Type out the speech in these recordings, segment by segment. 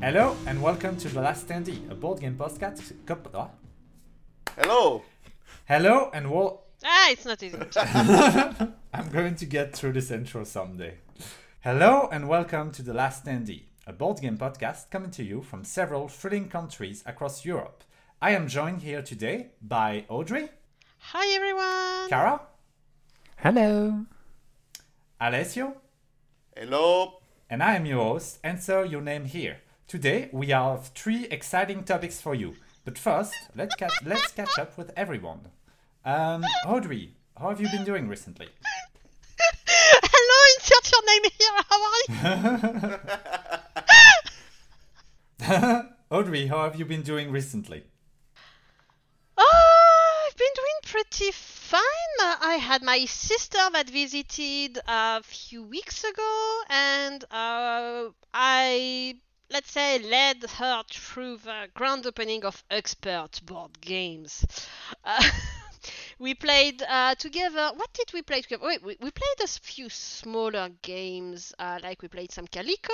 Hello and welcome to The Last Standee, a board game podcast. Cop- ah. Hello. Hello and well. Ah, it's not easy. I'm going to get through this intro someday. Hello and welcome to The Last Standee, a board game podcast coming to you from several thrilling countries across Europe. I am joined here today by Audrey, Hi, everyone. Cara, Hello. Alessio, Hello. and I am your host, Answer Your Name Here. Today we have three exciting topics for you. But first, let's catch, let's catch up with everyone. Um, Audrey, how have you been doing recently? Hello, insert your name here. How are you? Audrey, how have you been doing recently? Oh, I've been doing pretty fine. I had my sister that visited a few weeks ago, and uh, I, let's say, led her through the grand opening of Expert Board Games. Uh, we played uh, together. What did we play together? Wait, we, we played a few smaller games, uh, like we played some Calico,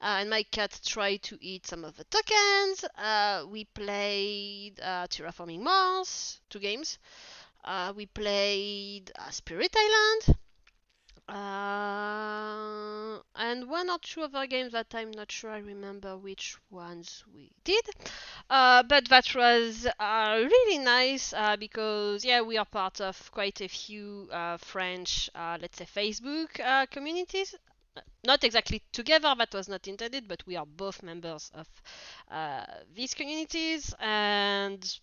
uh, and my cat tried to eat some of the tokens. Uh, we played uh, Terraforming Mars, two games. We played Spirit Island. Uh, and one or two other games that I'm not sure I remember which ones we did. Uh, but that was uh, really nice uh, because, yeah, we are part of quite a few uh, French, uh, let's say, Facebook communities. Not exactly together, that was not intended, but we are both members of these communities. And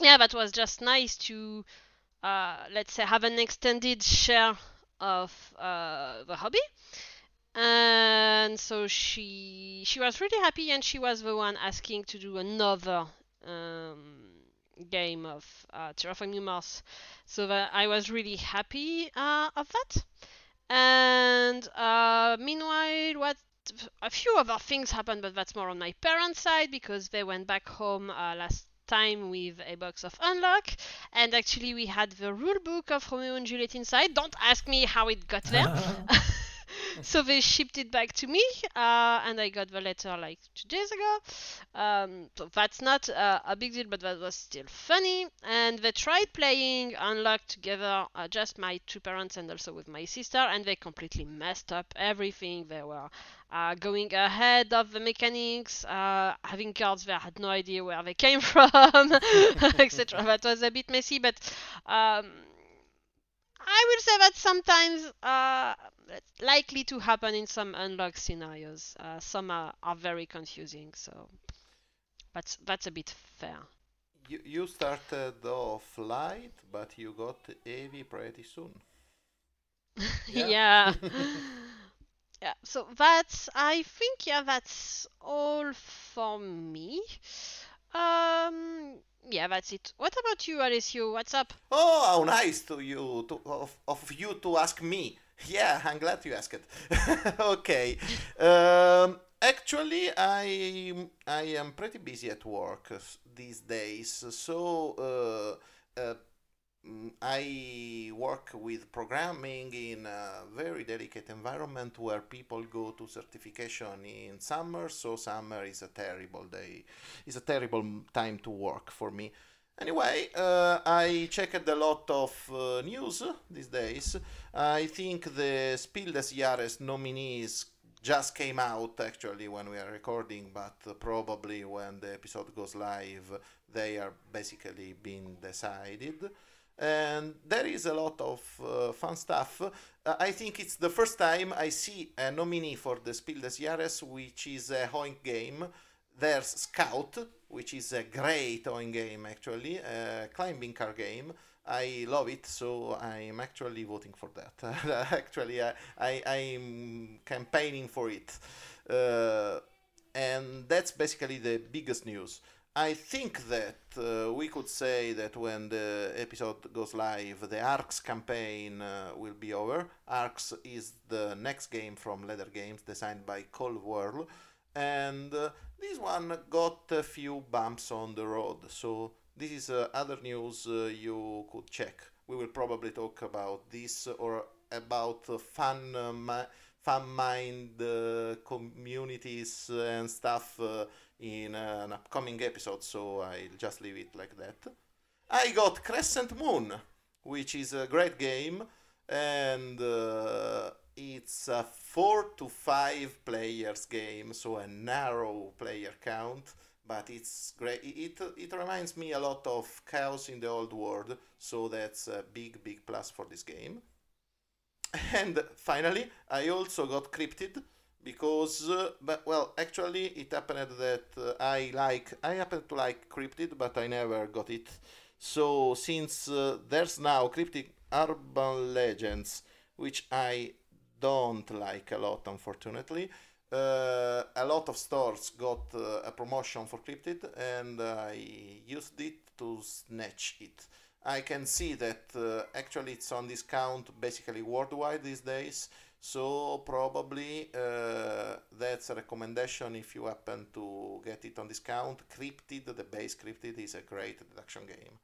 yeah, that was just nice to, let's say, have an extended share of uh, the hobby and so she she was really happy and she was the one asking to do another um, game of uh, Terraforming Mars so that I was really happy uh, of that. And uh, meanwhile what a few other things happened but that's more on my parents side because they went back home uh, last time with a box of unlock. And actually we had the rule book of romeo and juliet inside. Don't ask me how it got there. So they shipped it back to me uh, and i got the letter like two days ago. Um, so that's not uh, a big deal but that was still funny. And they tried playing unlock together uh, just my two parents and also with my sister and they completely messed up everything. They were uh, going ahead of the mechanics, uh, having cards there, I had no idea where they came from, etc. That was a bit messy, but um, I will say that sometimes uh, it's likely to happen in some unlock scenarios. Uh, some are, are very confusing, so that's that's a bit fair. You, you started off light, but you got heavy pretty soon. yeah. Yeah. Yeah. So that's I think yeah that's all for me. Um yeah that's it. What about you, Alessio? What's up? Oh, how nice to you to, of, of you to ask me. Yeah, I'm glad you asked. It. Okay. Um, actually, I I am pretty busy at work these days, so uh, uh, I work with programming in a very delicate environment where people go to certification in summer. So summer is a terrible day, is a terrible time to work for me. Anyway, uh, I checked a lot of uh, news these days. I think the Spiel des Jahres nominees just came out actually when we are recording, but probably when the episode goes live, they are basically being decided. And there is a lot of uh, fun stuff. Uh, I think it's the first time I see a nominee for the Spiel des Jahres, which is a Oink game. There's Scout, which is a great Oink game actually, a climbing car game. I love it, so I'm actually voting for that. actually, I, I, I'm campaigning for it. Uh, and that's basically the biggest news. I think that uh, we could say that when the episode goes live, the Arcs campaign uh, will be over. Arcs is the next game from Leder Games, designed by Cole Wehrle, and uh, this one got a few bumps on the road. So this is uh, other news uh, you could check. We will probably talk about this or about fun uh, fan mind communities and stuff uh, in an upcoming episode, so I'll just leave it like that. I got Crescent Moon, which is a great game, and uh, it's a four to five players game, so a narrow player count. But it's great. It it reminds me a lot of Chaos in the Old World, so that's a big big plus for this game. And finally, I also got Cryptid because, uh, but well, actually, it happened that uh, I like I happen to like Cryptid, but I never got it. So since uh, there's now Cryptid Urban Legends, which I don't like a lot, unfortunately. Uh, a lot of stores got uh, a promotion for Cryptid, and I used it to snatch it. I can see that uh, actually it's on discount basically worldwide these days, so probably uh, that's a recommendation if you happen to get it on discount. Cryptid, the base Cryptid, is a great deduction game.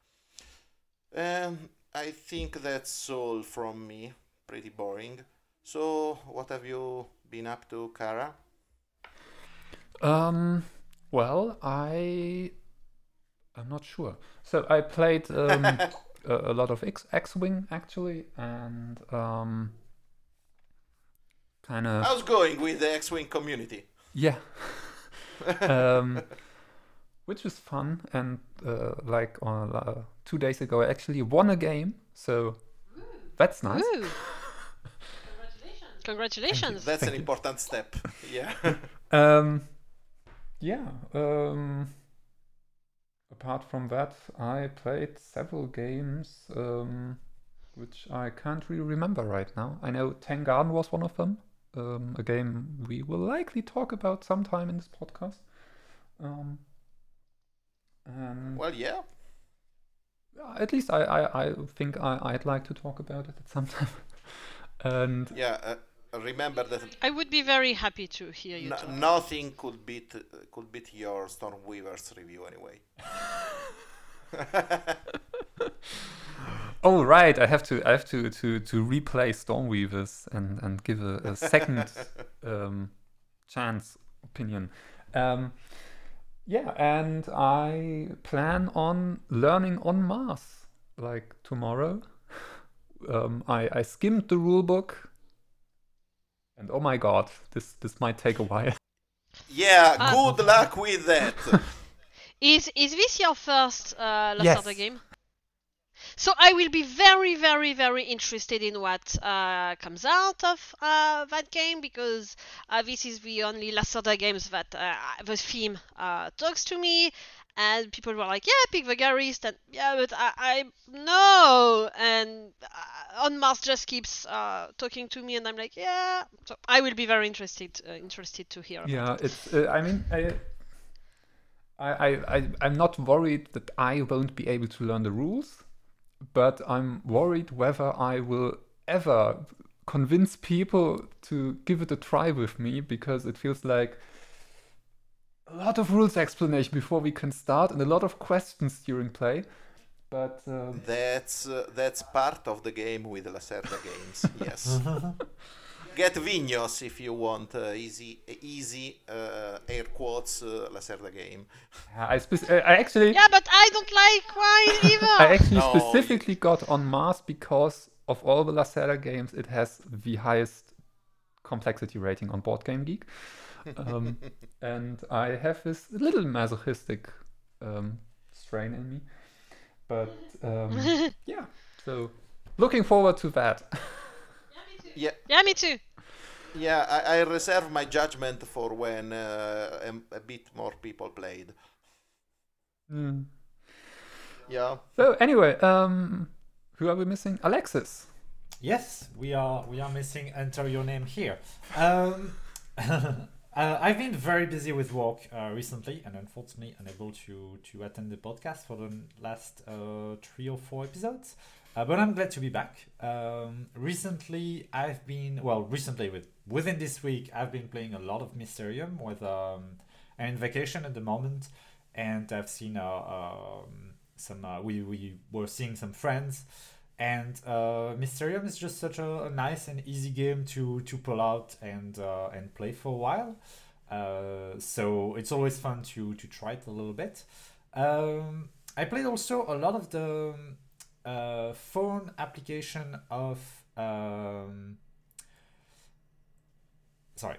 And I think that's all from me. Pretty boring. So, what have you been up to, Cara? Um, well, I I'm not sure. So I played um, a, a lot of X X Wing actually, and um, kind of How's going with the X-wing community? yeah, um, which was fun. And uh, like on uh, two days ago, I actually won a game, so that's nice. Ooh. Congratulations. That's an you. important step. Yeah. Um, yeah. Um, apart from that, I played several games, um, which I can't really remember right now. I know Tengarden was one of them, um, a game we will likely talk about sometime in this podcast. Um, and well, yeah. at least I, I, I think I, I'd like to talk about it at some time. and Yeah. Uh, remember that I would be very happy to hear you no- talk. nothing could beat uh, could beat your Stormweavers review anyway. Oh right, I have to I have to to to replay Stormweavers and and give a, a second um, chance opinion. Um, yeah, and I plan on learning on Mars like tomorrow. Um, I I skimmed the rule book, and oh my god, this this might take a while. yeah. Ah. Good luck with that. Is is this your first uh, Yes. Lacerda game? So I will be very, very, very interested in what uh, comes out of uh, that game because uh, this is the only Lacerda games that uh, the theme uh, talks to me, and people were like, "Yeah, pick the Gallerist," and yeah, but I, I no, and uh, on Mars just keeps uh, talking to me, and I'm like, "Yeah." So I will be very interested, uh, interested to hear. about Yeah, it. it's. Uh, I mean, I, I, I, I, I'm not worried that I won't be able to learn the rules, but I'm worried whether I will ever convince people to give it a try with me because it feels like a lot of rules explanation before we can start and a lot of questions during play. But um, That's uh, that's part of the game with Lacerda games. Yes. Get Vinhos if you want uh, easy easy uh, air quotes uh, Lacerda game. I, spec- I actually. Yeah, but I don't like wine either. I actually No, you- specifically got on Mars because of all the Lacerda games, it has the highest complexity rating on Board Game Geek. Um, and I have this little masochistic um, strain in me. But um, yeah, so looking forward to that. Yeah, yeah, me too. Yeah. I, I reserve my judgment for when uh, a, a bit more people played. Mm. Yeah. So anyway, um, who are we missing? Alexis. Yes, we are we are missing enter your name here. Um, uh, I've been very busy with work uh, recently, and unfortunately unable to to attend the podcast for the last uh, three or four episodes. Uh, but I'm glad to be back. Um, recently, I've been well. Recently, with within this week, I've been playing a lot of Mysterium with um, I'm in vacation at the moment, and I've seen uh, um, some. Uh, we we were seeing some friends, and uh, Mysterium is just such a, a, nice and easy game to to pull out and uh, and play for a while. Uh, so it's always fun to to try it a little bit. Um, I played also a lot of the uh, phone application of. Um, sorry.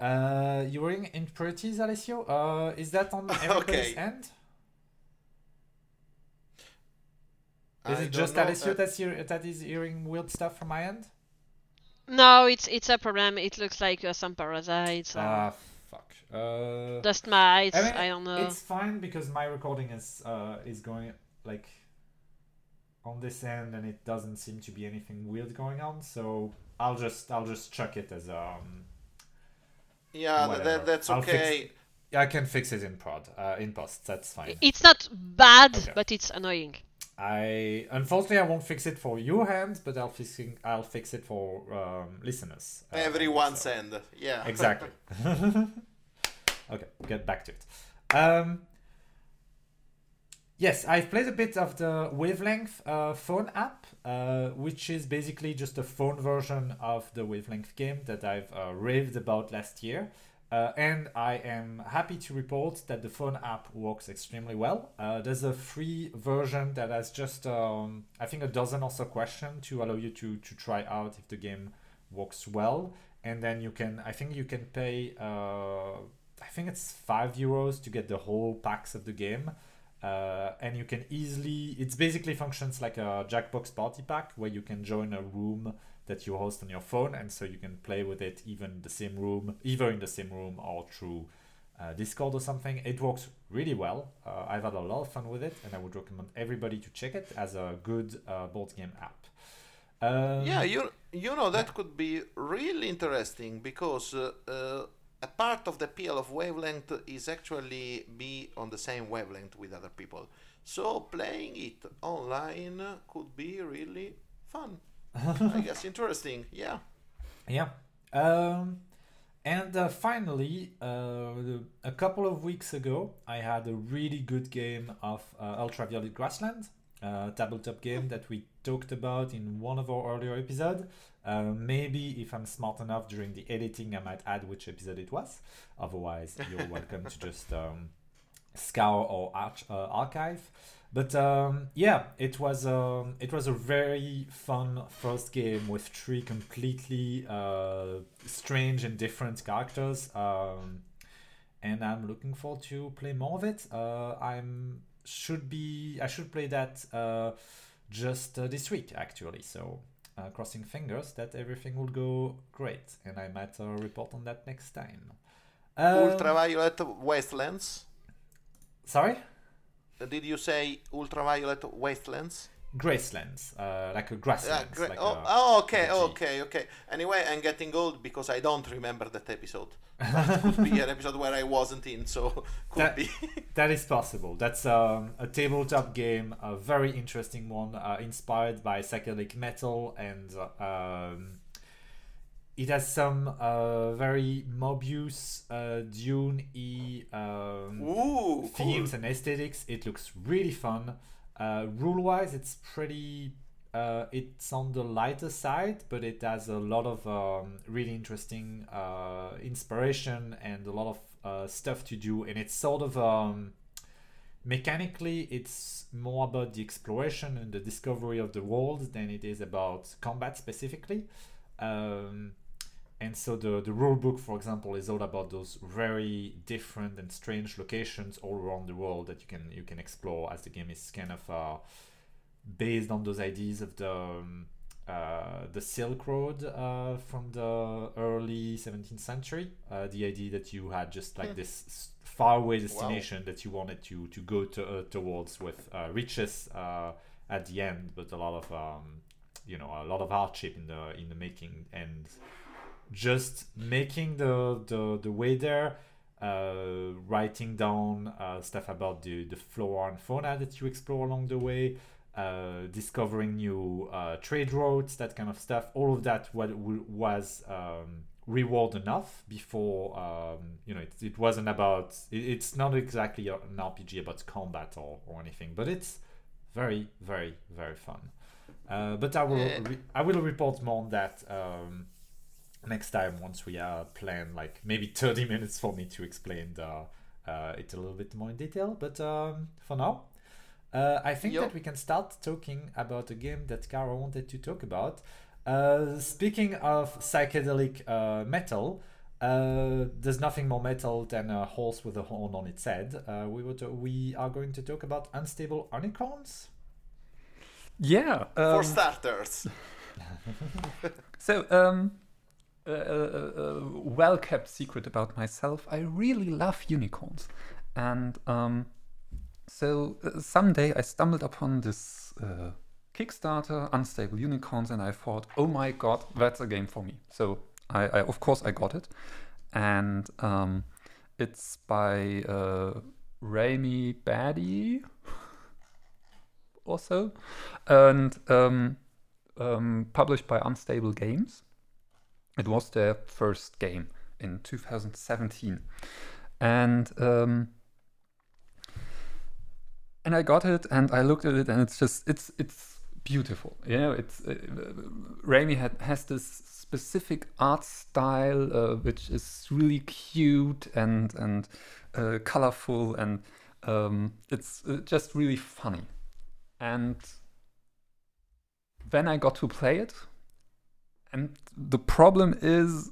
Uh, you were in Impurities, Alessio. Uh, is that on everybody's Okay. end? Is I it just know, Alessio uh, that's hear- that is hearing weird stuff from my end? No, it's it's a problem. It looks like uh, some parasites or Ah, fuck. Uh, dust mites. I mean, I don't know. It's fine because my recording is uh is going like on this end, and it doesn't seem to be anything weird going on. So I'll just I'll just chuck it as um. Yeah, whatever. that, that's I'll fix- okay. I can fix it in prod, uh, in post. That's fine. It's not bad, Okay. but it's annoying. I unfortunately I won't fix it for your hands, but I'll fixing I'll fix it for um, listeners. uh, Everyone's so- end. Yeah. Exactly. okay, get back to it. Um, yes, I've played a bit of the Wavelength uh, phone app, uh, which is basically just a phone version of the Wavelength game that I've uh, raved about last year. Uh, and I am happy to report that the phone app works extremely well. Uh, there's a free version that has just, um, I think, a dozen or so questions to allow you to, to try out if the game works well. And then you can, I think you can pay, uh, I think it's five euros to get the whole packs of the game. Uh, and you can easily, it's basically functions like a Jackbox party pack where you can join a room that you host on your phone, and so you can play with it even the same room, either in the same room or through uh, Discord or something. It works really well. Uh, I've had a lot of fun with it, and I would recommend everybody to check it as a good uh, board game app. Um, Yeah, you you know that could be really interesting because uh, uh, a part of the appeal of wavelength is actually be on the same wavelength with other people. So playing it online could be really fun. I guess interesting. Yeah. Yeah. Um, and uh, finally, uh, a couple of weeks ago, I had a really good game of uh, Ultraviolet Grassland, a tabletop game that we talked about in one of our earlier episodes. Uh, maybe if I'm smart enough during the editing, I might add which episode it was. Otherwise, you're welcome to just um, scour our arch, uh, archive. But um, yeah, it was um, it was a very fun first game with three completely uh, strange and different characters, um, and I'm looking forward to play more of it. Uh, I'm should be I should play that uh, just uh, this week actually. So uh, crossing fingers that everything will go great, and I might uh, report on that next time. Um, Ultraviolet wastelands. Sorry. Did you say ultraviolet wastelands? Gracelands, uh, like a Yeah, grasslands. great. like oh, oh, okay, okay, okay. Anyway, I'm getting old because I don't remember that episode. That could be an episode where I wasn't in, so could That- be. That is possible. That's um, a tabletop game, a very interesting one, uh, inspired by psychedelic metal, and um, it has some uh, very Moebius, uh, Dune y um, Ooh, cool. themes and aesthetics. It looks really fun. Uh, rule wise, it's pretty. Uh, it's on the lighter side, but it has a lot of um, really interesting uh, inspiration and a lot of uh, stuff to do. And it's sort of um, mechanically, it's more about the exploration and the discovery of the world than it is about combat specifically. Um, and so the, the rule book, for example, is all about those very different and strange locations all around the world that you can you can explore as the game is kind of uh, based on those ideas of the um, uh, the Silk Road uh, from the early 17th century. Uh, the idea that you had just like Hmm. this faraway destination that you wanted to to go to, uh, towards with uh, riches uh, at the end, but a lot of um, you know a lot of hardship in the in the making and just making the the, the way there uh, writing down uh, stuff about the, the flora and fauna that you explore along the way uh, discovering new uh, trade routes that kind of stuff. All of that what was um, reward enough before um, you know it, it wasn't about it, it's not exactly an rpg about combat or, or anything but it's very very very fun. Uh, but I will re- I will report more on that um, next time once we uh, plan like maybe 30 minutes for me to explain the, uh, it a little bit more in detail. But um, for now, uh, I think Yo. that we can start talking about a game that Cara wanted to talk about. Uh, speaking of psychedelic uh, metal, uh, there's nothing more metal than a horse with a horn on its head. Uh, we were to- we are going to talk about unstable unicorns. Yeah. For um, starters. So, um, a, a, a well kept secret about myself I really love unicorns. And um, so, uh, someday I stumbled upon this uh, Kickstarter, Unstable Unicorns, and I thought, oh my god, that's a game for me. So, I, I of course, I got it. And um, it's by uh, Ramy Badie or so. And um, um, published by Unstable Games. It was their first game in 2017, and um, and I got it and I looked at it and it's just it's it's beautiful. You know, it's uh, Ramy had has this specific art style uh, which is really cute and and uh, colorful and um, it's uh, just really funny and then I got to play it, and the problem is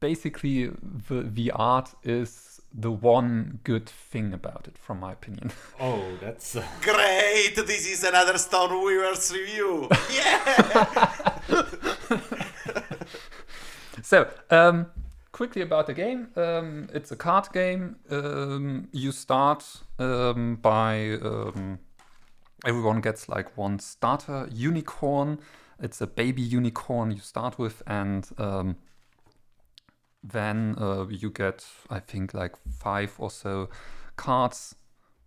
basically the the art is the one good thing about it, from my opinion. Oh, that's uh, Great! This is another Stormweavers review. Yeah. so, um, quickly about the game. Um, it's a card game. Um, you start um, by um, everyone gets like one starter unicorn. It's a baby unicorn you start with, and um, then uh, you get, I think, like five or so cards.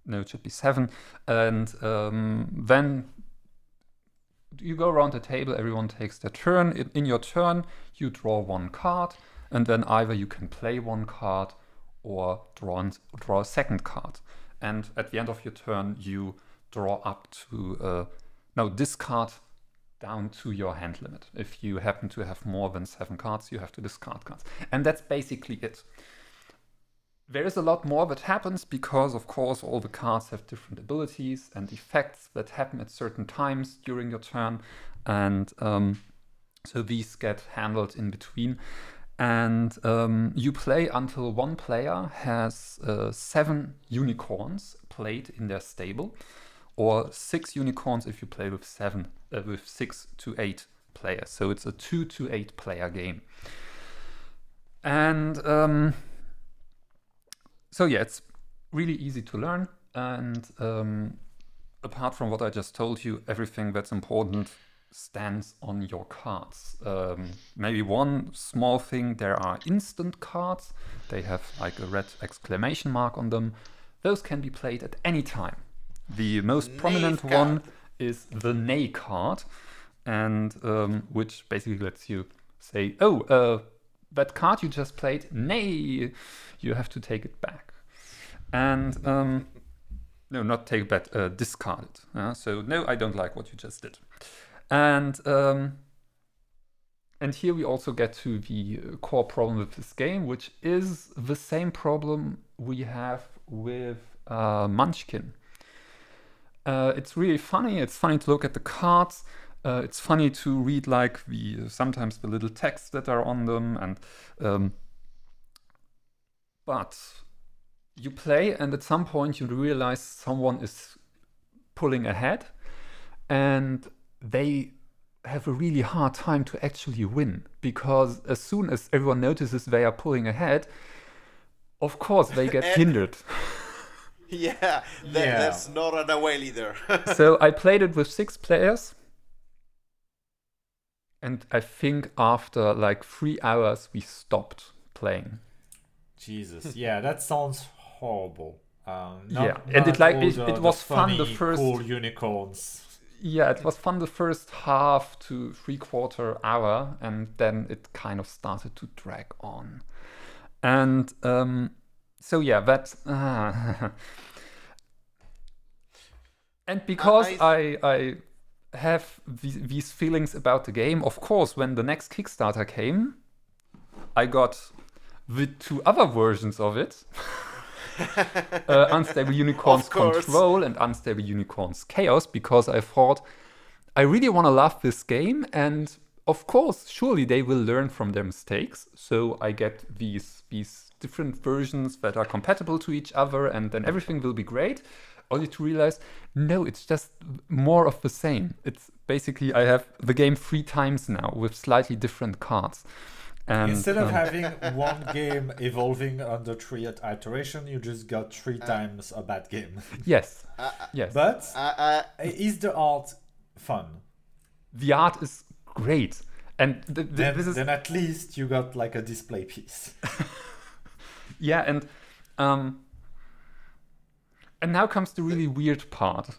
No, it should be seven. And um, then you go around the table, everyone takes their turn. In, your turn, you draw one card, and then either you can play one card or draw, an- draw a second card. And at the end of your turn, you draw up to, uh, no, discard down to your hand limit. If you happen to have more than seven cards, you have to discard cards. And that's basically it. There is a lot more that happens because, of course, all the cards have different abilities and effects that happen at certain times during your turn. And um, so these get handled in between. And um, you play until one player has uh, seven unicorns played in their stable, or six unicorns if you play with seven, uh, with six to eight players. So it's a two to eight player game. And um, so yeah, it's really easy to learn. And um, apart from what I just told you, everything that's important stands on your cards. Um, maybe one small thing there are instant cards, they have like a red exclamation mark on them. Those can be played at any time. The most prominent one card. is the Neigh card, and um, which basically lets you say, "Oh, uh, that card you just played, nay, you have to take it back." And um, no, not take it back, uh, discard it. Uh, so no, I don't like what you just did. And um, and here we also get to the uh, core problem with this game, which is the same problem we have with uh, Munchkin. Uh, it's really funny. It's funny to look at the cards. Uh, it's funny to read like the sometimes the little texts that are on them, and um, but you play, and at some point you realize someone is pulling ahead, and they have a really hard time to actually win because as soon as everyone notices they are pulling ahead, of course they get hindered. yeah. That, Yeah. That's no runaway leader. so I played it with six players. And I think after like three hours, we stopped playing. Jesus. Yeah, that sounds horrible. Um, not- Yeah, and it like- it- the- it the was fun the first- cool unicorns. Yeah, it was fun the first half to three quarter hour, and then it kind of started to drag on. And um, so, yeah, that. Uh, and because I- I I have these, these feelings about the game, of course, when the next Kickstarter came, I got the two other versions of it. uh, Unstable Unicorns Control and Unstable Unicorns Chaos because I thought I really want to love this game and of course surely they will learn from their mistakes so I get these these different versions that are compatible to each other and then everything will be great only to realize no it's just more of the same it's basically I have the game three times now with slightly different cards and Instead of um, having one game evolving under three it- iteration, you just got three times a bad game. yes yes But Uh, uh, is the art fun? the art is great and th- th- Then, this is then at least you got like a display piece. yeah and um and now comes the really weird part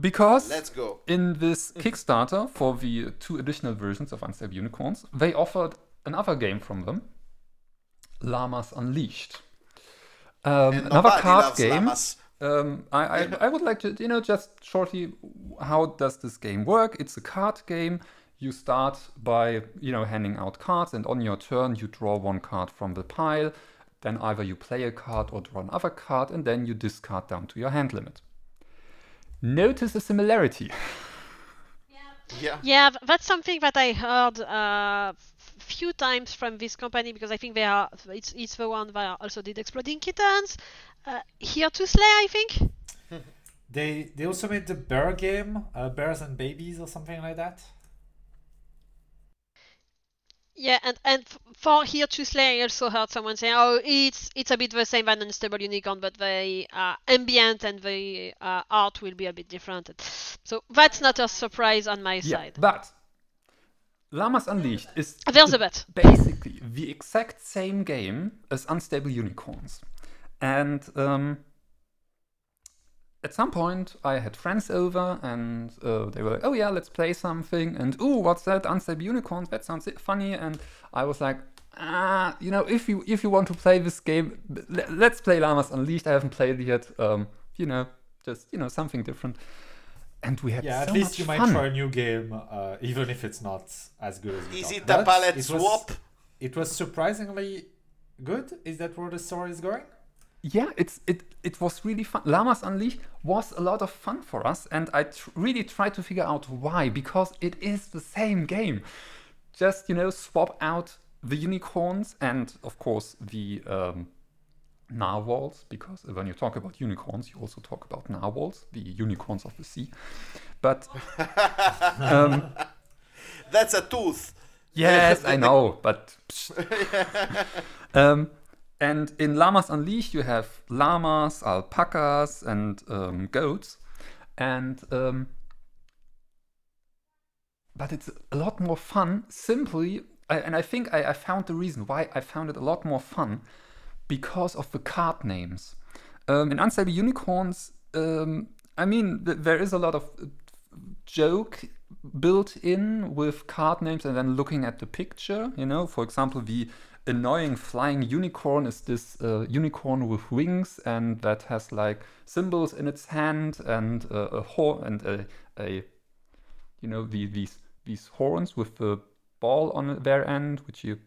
because let's go. in this kickstarter for the two additional versions of unstable unicorns they offered another game from them llamas unleashed um, another card game um, I, I, I would like to, you know, just shortly, how does this game work? It's a card game. You start by, you know, handing out cards, and on your turn, you draw one card from the pile. Then either you play a card or draw another card, and then you discard down to your hand limit. Notice a similarity. Yeah. Yeah, th- that's something that I heard uh, few times from this company because I think they are it's it's the one that also did Exploding Kittens, uh, Here to Slay, I think. They they also made the bear game, uh, Bears and Babies or something like that. Yeah, and and for Here to Slay, I also heard someone say, "Oh, it's it's a bit the same than Unstable Unicorn, but the uh, ambient and the uh, art will be a bit different." So that's not a surprise on my Yeah, side. but Llamas Unleashed is There's a bet. basically the exact same game as Unstable Unicorns. And um, at some point, I had friends over and uh, they were like, oh yeah, let's play something. And ooh, what's that? Unstable Unicorns? That sounds funny. And I was like, ah, you know, if you if you want to play this game, let's play Llamas Unleashed. I haven't played it yet. Um, you know, just, you know, something different. And we had Yeah, so at least much you might fun. try a new game, uh, even if it's not as good as. we Is it a palette it was- swap? It was surprisingly good. Is that where the story is going? Yeah it's it it was really fun. Llamas unleashed was a lot of fun for us and i tr- really tried to figure out why because it is the same game. Just you know swap out the unicorns and of course the um, narwhals because when you talk about unicorns you also talk about narwhals the unicorns of the sea. But um, That's a tooth. Yes, I know, but um, and in Llamas Unleashed you have llamas, alpacas, and um, goats, and um, but it's a lot more fun. Simply, and I think I, I found the reason why I found it a lot more fun because of the card names. Um, in Unstable Unicorns, um, I mean, th- there is a lot of uh, joke built in with card names and then looking at the picture. You know, for example, the annoying flying unicorn is this uh, unicorn with wings and that has like symbols in its hand and uh, a horn and a, a you know the, these these horns with the ball on their end which you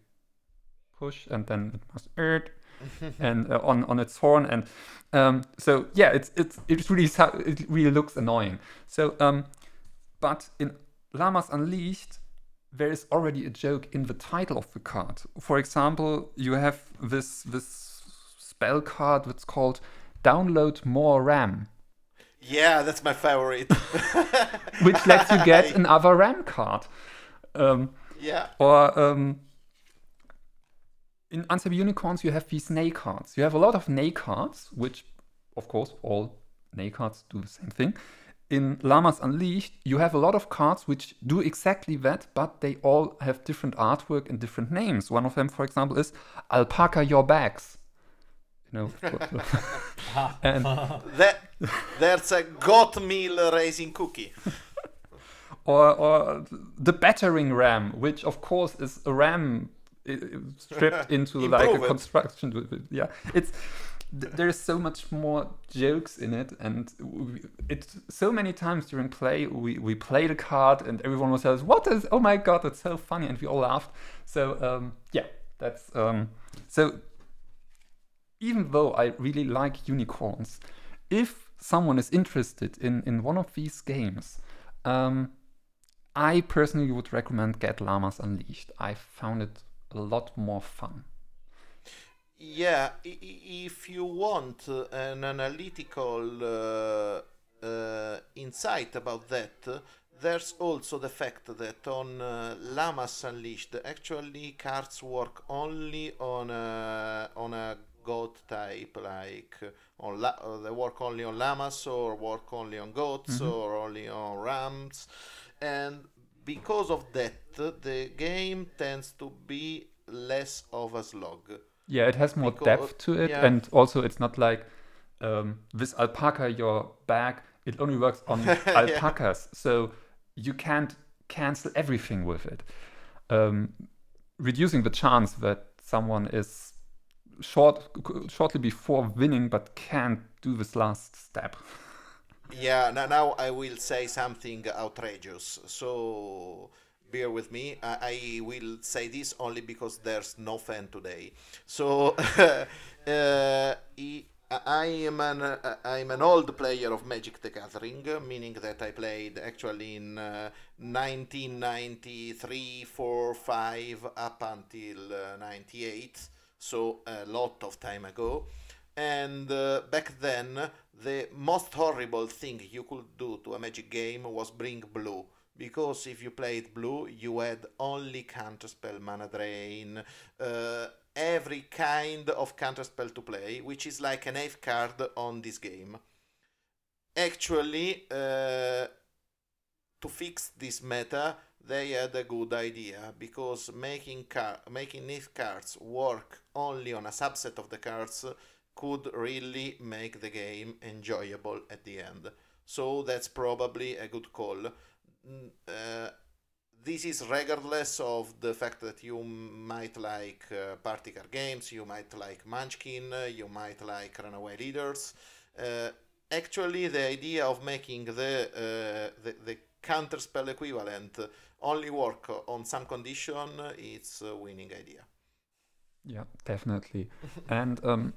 push and then it must earth and uh, on on its horn and um, so yeah it's it's it really it really looks annoying. So um but in llamas unleashed there is already a joke in the title of the card for example you have this this spell card that's called download more ram Yeah, that's my favorite. which lets you get another ram card um, yeah. Or um, in Unstable Unicorns, you have these Neigh cards. You have a lot of Neigh cards, which, of course, all Neigh cards do the same thing. In Llamas Unleashed, you have a lot of cards which do exactly that, but they all have different artwork and different names. One of them, for example, is Alpaca Your Bags. You know, and That there's a goat meal raising cookie. or, or the battering ram, which of course is a ram stripped into like a construction. Yeah, it's there's so much more jokes in it, and we, it so many times during play we we played a card, and everyone was says, "What is? Oh my god, that's so funny!" and we all laughed. So um, yeah, that's um, so. Even though I really like unicorns, if someone is interested in in one of these games, um, I personally would recommend Get Llamas Unleashed. I found it a lot more fun. Yeah, if you want uh, an analytical uh, uh, insight about that, uh, there's also the fact that on uh, Llamas Unleashed, actually cards work only on a, on a goat type, like uh, on la- uh, they work only on llamas or work only on goats or only on rams, and because of that, the game tends to be less of a slog. Yeah, it has more depth to it, yeah. and also it's not like um, this alpaca your bag. It only works on alpacas, so you can't cancel everything with it, um, reducing the chance that someone is short shortly before winning but can't do this last step. Yeah, now, now I will say something outrageous. So bear with me. I, I will say this only because there's no fan today. So uh, I, I am an uh, I'm an old player of Magic the Gathering, meaning that I played actually in uh, 1993, 4, 5 up until uh, 98. So a lot of time ago. And uh, back then, the most horrible thing you could do to a magic game was bring blue. Because if you played blue, you had only counterspell, mana drain, uh, every kind of counterspell to play, which is like an eighth card on this game. Actually, uh, to fix this meta, they had a good idea because making car- making eighth cards work only on a subset of the cards could really make the game enjoyable at the end. So that's probably a good call. Uh, this is regardless of the fact that you might like uh, party card games, you might like Munchkin, uh, you might like Runaway Leaders. Uh, actually, the idea of making the uh, the, the counterspell equivalent only work on some condition, it's a winning idea. Yeah, definitely. and um,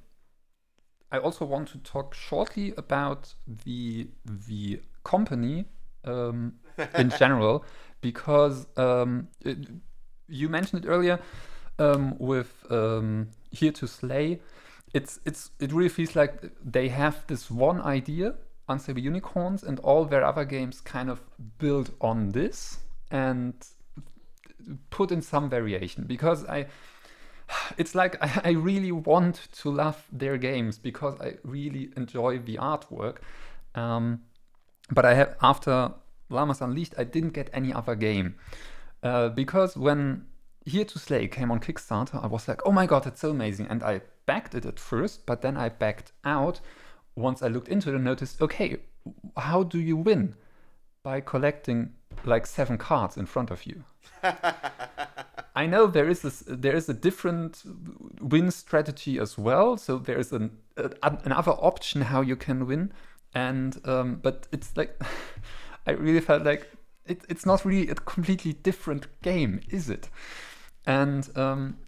I also want to talk shortly about the the company um, in general because um, it, you mentioned it earlier um, with um, Here to Slay. It's it's it really feels like they have this one idea, Unstable Unicorns, and all their other games kind of build on this and put in some variation because I it's like I, I really want to love their games because I really enjoy the artwork. Um, but I have after Llamas Unleashed, I didn't get any other game uh, because when Here to Slay came on Kickstarter, I was like, oh my god, it's so amazing, and I backed it at first, but then I backed out once I looked into it and noticed, okay, how do you win by collecting like seven cards in front of you? I know there is this, there is a different win strategy as well. So there is an uh, another option how you can win, and um, but it's like I really felt like it, it's not really a completely different game, is it? And um,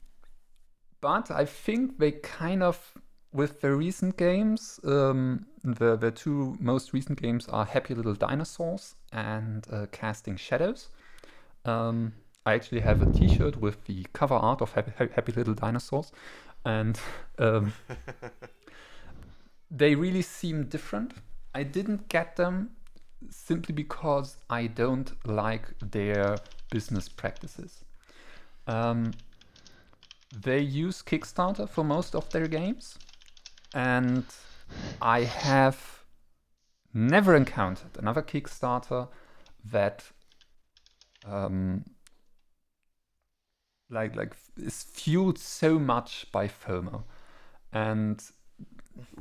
but I think they kind of with the recent games, um, the the two most recent games are Happy Little Dinosaurs and uh, Casting Shadows. Um, I actually have a T-shirt with the cover art of Happy, Happy Little Dinosaurs, and um, they really seem different. I didn't get them simply because I don't like their business practices. Um, they use Kickstarter for most of their games, and I have never encountered another Kickstarter that um, like like is fueled so much by FOMO. And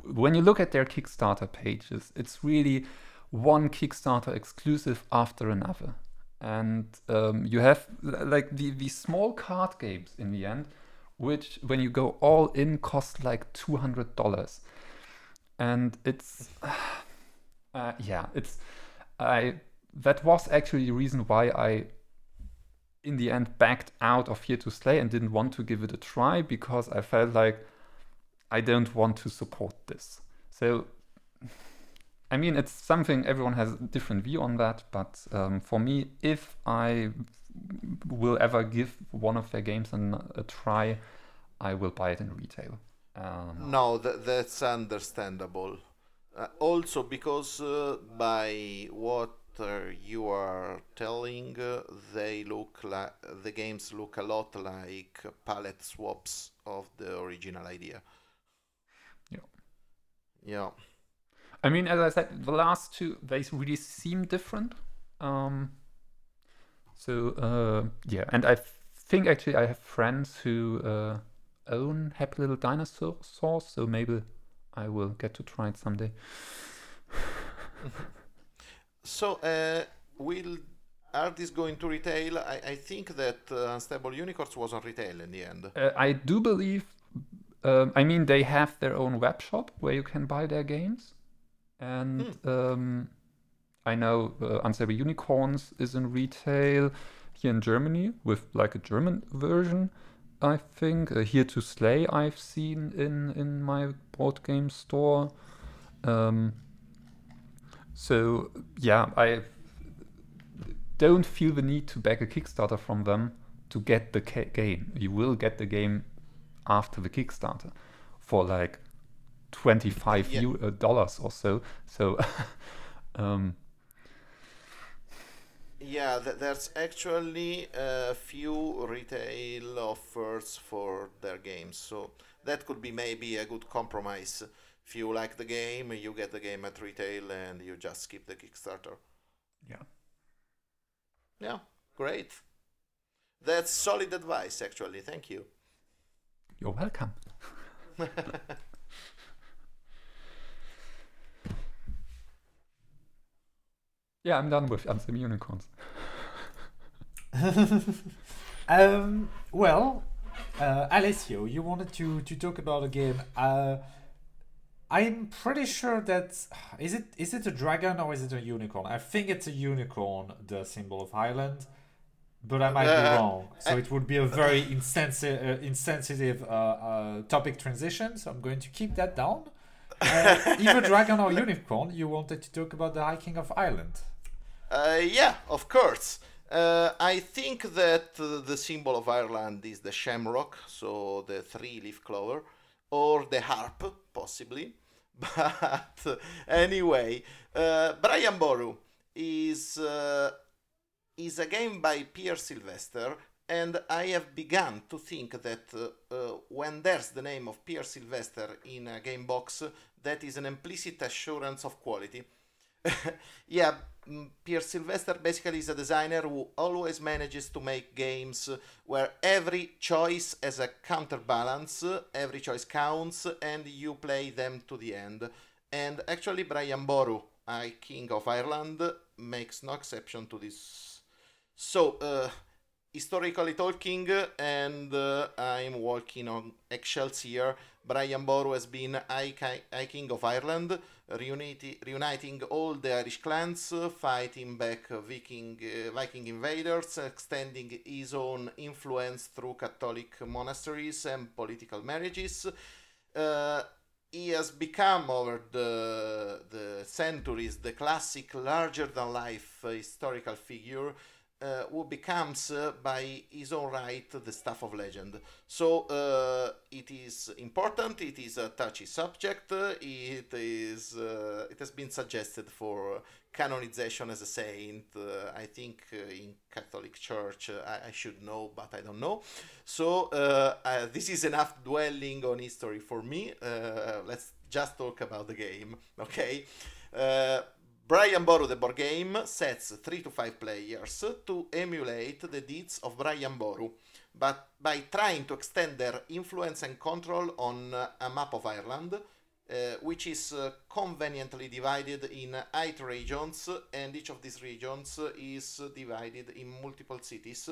when you look at their Kickstarter pages, it's really one Kickstarter exclusive after another. And um, you have like the, the small card games in the end which when you go all in cost like two hundred dollars, and it's uh, yeah, it's I that was actually the reason why I in the end backed out of Here to Slay and didn't want to give it a try because I felt like I don't want to support this. So, I mean, it's something everyone has a different view on that, but um, for me, if I will ever give one of their games an, a try, I will buy it in retail. Um, No, th- that's understandable. Uh, also, because uh, by what uh, you are telling, uh, they look like the games look a lot like palette swaps of the original idea. Yeah. Yeah. I mean, as I said, the last two they really seem different. Um, so uh, yeah, and I think actually I have friends who uh, own Happy Little Dinosaurs, so maybe I will get to try it someday. So, uh, will are these going to retail? I, I think that uh, Unstable Unicorns was on retail in the end. Uh, I do believe. Um, I mean, they have their own web shop where you can buy their games, and um, I know uh, Unstable Unicorns is in retail here in Germany with like a German version. I think uh, Here to Slay I've seen in in my board game store. Um, so yeah, I don't feel the need to back a Kickstarter from them to get the ca- game. You will get the game after the Kickstarter for like twenty-five Yeah. eu- uh, dollars or so. So, um, Yeah, th- there's actually a few retail offers for their games, so that could be maybe a good compromise. If you like the game, you get the game at retail and you just skip the Kickstarter. yeah. Yeah, great. That's solid advice, actually. Thank you. You're welcome. yeah, I'm done with Unstable Unicorns. Um, well, uh, Alessio, you wanted to, to talk about a game. Uh, I'm pretty sure that is it is it a dragon or is it a unicorn? I think it's a unicorn, the symbol of Ireland, but I might be Uh, wrong. So it would be a very insensi- uh, insensitive uh, uh, topic transition. So I'm going to keep that down. Uh, either dragon or unicorn, you wanted to talk about the High King of Ireland. Uh, yeah, of course. Uh, I think that uh, the symbol of Ireland is the shamrock, so the three leaf clover, or the harp, possibly. But uh, anyway, Brian Boru is uh, is a game by Peer Sylvester, and I have begun to think that uh, when there's the name of Peer Sylvester in a game box, that is an implicit assurance of quality. yeah, mm, Peer Sylvester basically is a designer who always manages to make games where every choice has a counterbalance, every choice counts, and you play them to the end. And actually, Brian Boru, I King of Ireland, makes no exception to this. So, uh, historically talking, and uh, I'm walking on eggshells here. Brian Boru has been I, I King of Ireland, reuniti- reuniting all the Irish clans, fighting back Viking, uh, Viking invaders, extending his own influence through Catholic monasteries and political marriages. Uh, he has become over the the centuries the classic larger than life historical figure uh, who becomes uh, by his own right the staff of legend so uh, it is important it is a touchy subject uh, it is uh, it has been suggested for canonization as a saint uh, i think in catholic church I, should know but i don't know so this is enough dwelling on history for me. Let's just talk about the game, okay? Brian Boru, the board game, sets three to five players to emulate the deeds of Brian Boru, but by trying to extend their influence and control on uh, a map of Ireland, uh, which is uh, conveniently divided in eight regions, and each of these regions is divided in multiple cities,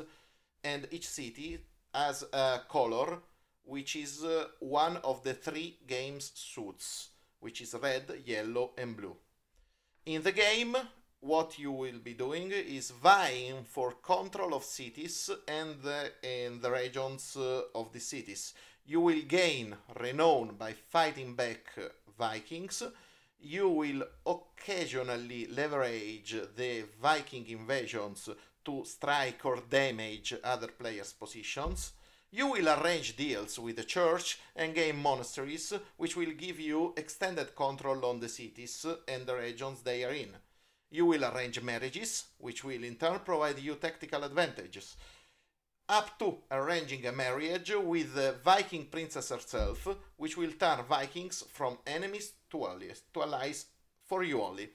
and each city has a color which is uh, one of the three game's suits, which is red, yellow, and blue. In the game, what you will be doing is vying for control of cities and the, the regions uh, of the cities. You will gain renown by fighting back Vikings. You will occasionally leverage the Viking invasions to strike or damage other players' positions. You will arrange deals with the church and gain monasteries, which will give you extended control on the cities and the regions they are in. You will arrange marriages, which will in turn provide you tactical advantages. Up to arranging a marriage with the Viking princess herself, which will turn Vikings from enemies to allies, to allies for you only.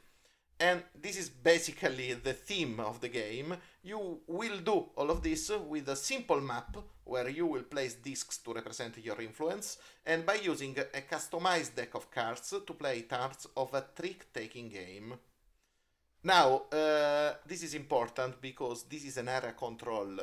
And this is basically the theme of the game. You will do all of this with a simple map where you will place discs to represent your influence, and by using a customized deck of cards to play turns of a trick taking game. Now, uh, this is important because this is an area control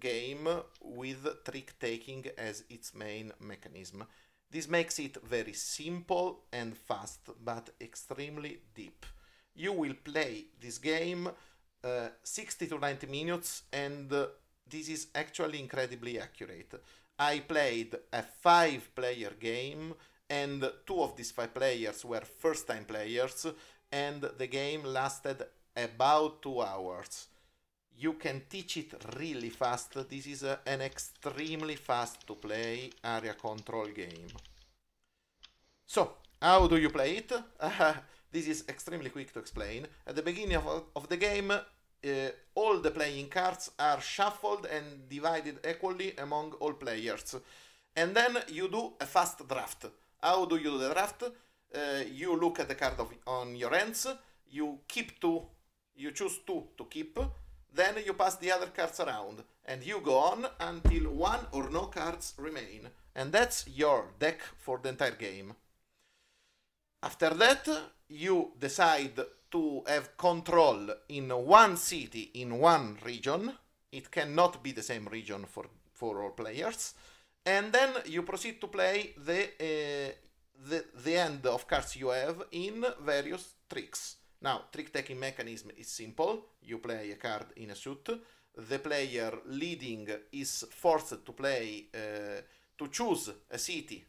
game with trick taking as its main mechanism. This makes it very simple and fast, but extremely deep. You will play this game uh, 60 to 90 minutes, and uh, this is actually incredibly accurate. I played a five player game, and two of these five players were first time players, and the game lasted about two hours. You can teach it really fast. This is a, an extremely fast to play area control game. So, how do you play it? Uh, this is extremely quick to explain. At the beginning of, of the game, uh, all the playing cards are shuffled and divided equally among all players. And then you do a fast draft. How do you do the draft? Uh, you look at the card of, on your hands, you keep two, you choose two to keep, then you pass the other cards around, and you go on until one or no cards remain. And that's your deck for the entire game. After that, you decide to have control in one city, in one region. It cannot be the same region for, for all players. And then you proceed to play the, uh, the, the end of cards you have in various tricks. Now, trick taking mechanism is simple. You play a card in a suit. The player leading is forced to play, uh, to choose a city,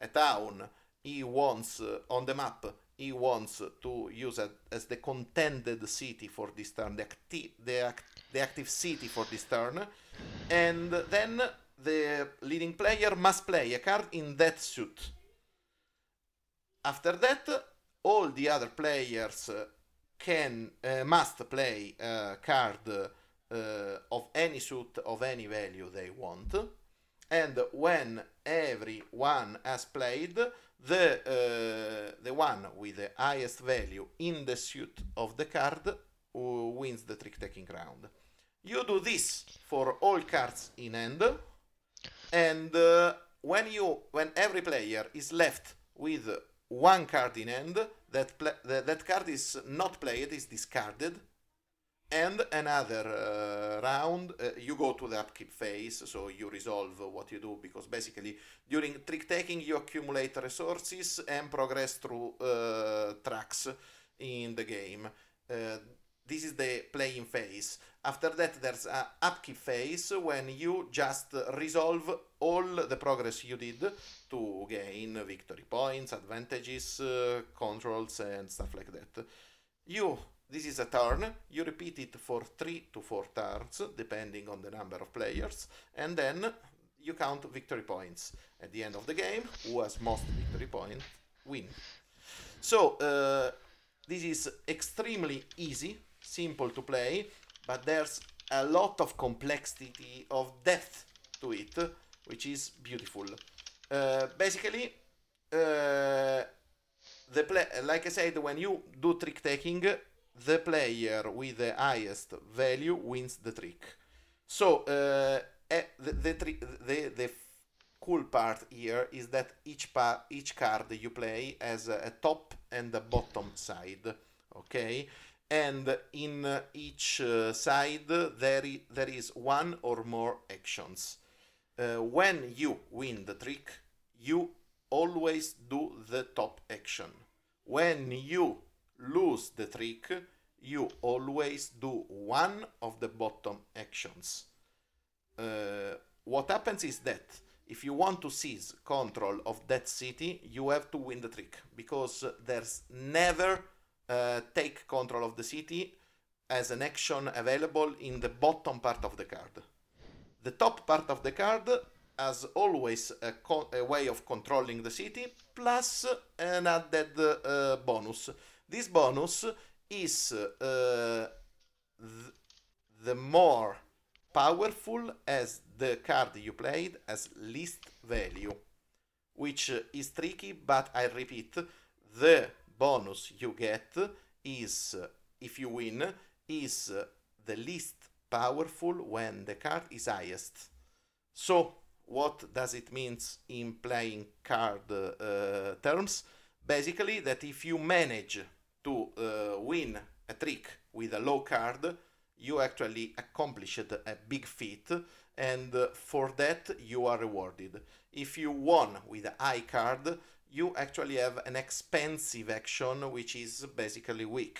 a town he wants uh, on the map. He wants to use it as the contended city for this turn, the, acti- the, act- the active city for this turn. And then the leading player must play a card in that suit. After that, all the other players can uh, must play a card uh, of any suit of any value they want and when everyone has played the uh, the one with the highest value in the suit of the card wins the trick taking round. You do this for all cards in hand and uh, when you when every player is left with one card in hand that pla- that card is not played is discarded and another uh, round uh, you go to the upkeep phase so you resolve what you do because basically during trick taking you accumulate resources and progress through uh, tracks in the game. Uh, this is the playing phase. After that there's a upkeep phase when you just resolve all the progress you did to gain victory points advantages uh, controls and stuff like that. You this is a turn. You repeat it for three to four turns, depending on the number of players, and then you count victory points. At the end of the game, who has most victory points win. So uh, this is extremely easy, simple to play, but there's a lot of complexity of depth to it, which is beautiful. Uh, basically, uh, the play, like I said, when you do trick taking, the player with the highest value wins the trick. So uh, eh, the the, the the cool part here is that each pa- each card you play has a, a top and a bottom side. Okay, and in uh, each uh, side there I- there is one or more actions. uh, when you win the trick, you always do the top action. When you lose the trick, you always do one of the bottom actions. Uh, what happens is that if you want to seize control of that city, you have to win the trick because there's never uh, take control of the city as an action available in the bottom part of the card. The top part of the card has always a, co- a way of controlling the city plus an added uh, bonus. This bonus is uh, th- the more powerful as the card you played has least value, which is tricky, but I repeat, the bonus you get is, if you win, is the least powerful when the card is highest. So, what does it mean in playing card uh, terms? Basically, that if you manage to uh, win a trick with a low card, you actually accomplished a big feat, and uh, for that you are rewarded. If you won with a high card, you actually have an expensive action which is basically weak.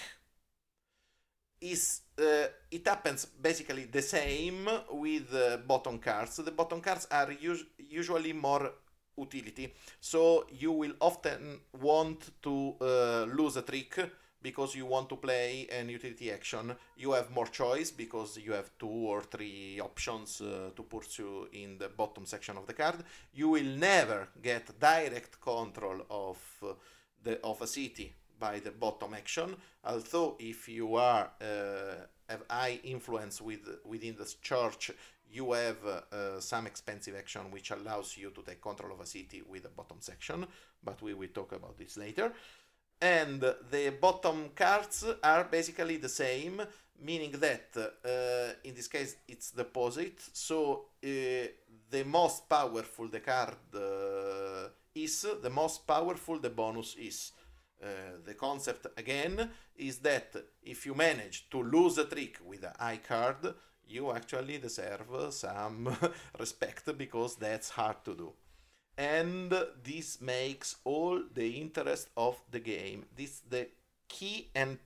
Is uh, it happens basically the same with uh, bottom cards. The bottom cards are us- usually more utility, so you will often want to uh, lose a trick because you want to play an utility action. You have more choice because you have two or three options uh, to pursue in the bottom section of the card. You will never get direct control of uh, the of a city by the bottom action. Although if you are uh, have high influence with within the church, you have uh, some expensive action which allows you to take control of a city with a bottom section. But we will talk about this later and the bottom cards are basically the same meaning that uh, in this case it's the opposite so uh, the most powerful the card uh, is the most powerful the bonus is uh, the concept again is that if you manage to lose a trick with a high card you actually deserve some respect because that's hard to do and this makes all the interest of the game. This the key and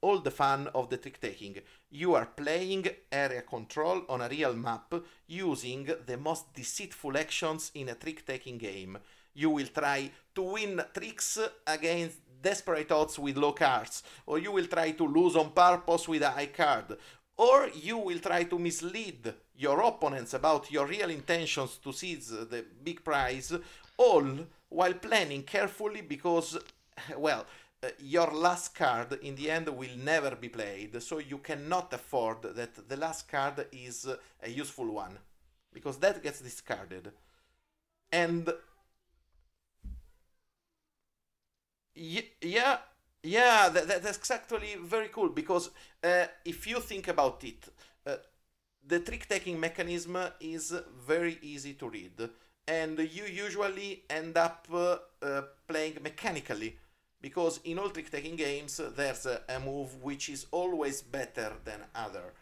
all the fun of the trick taking. You are playing area control on a real map using the most deceitful actions in a trick taking game. You will try to win tricks against desperate odds with low cards, or you will try to lose on purpose with a high card, or you will try to mislead your opponents about your real intentions to seize the big prize, all while planning carefully because, well, uh, your last card in the end will never be played, so you cannot afford that the last card is a useful one because that gets discarded. And y- yeah, yeah, that, that- that's actually very cool because uh, if you think about it, uh, the trick taking mechanism is very easy to read, and you usually end up uh, uh, playing mechanically because in all trick taking games there's a, a move which is always better than other.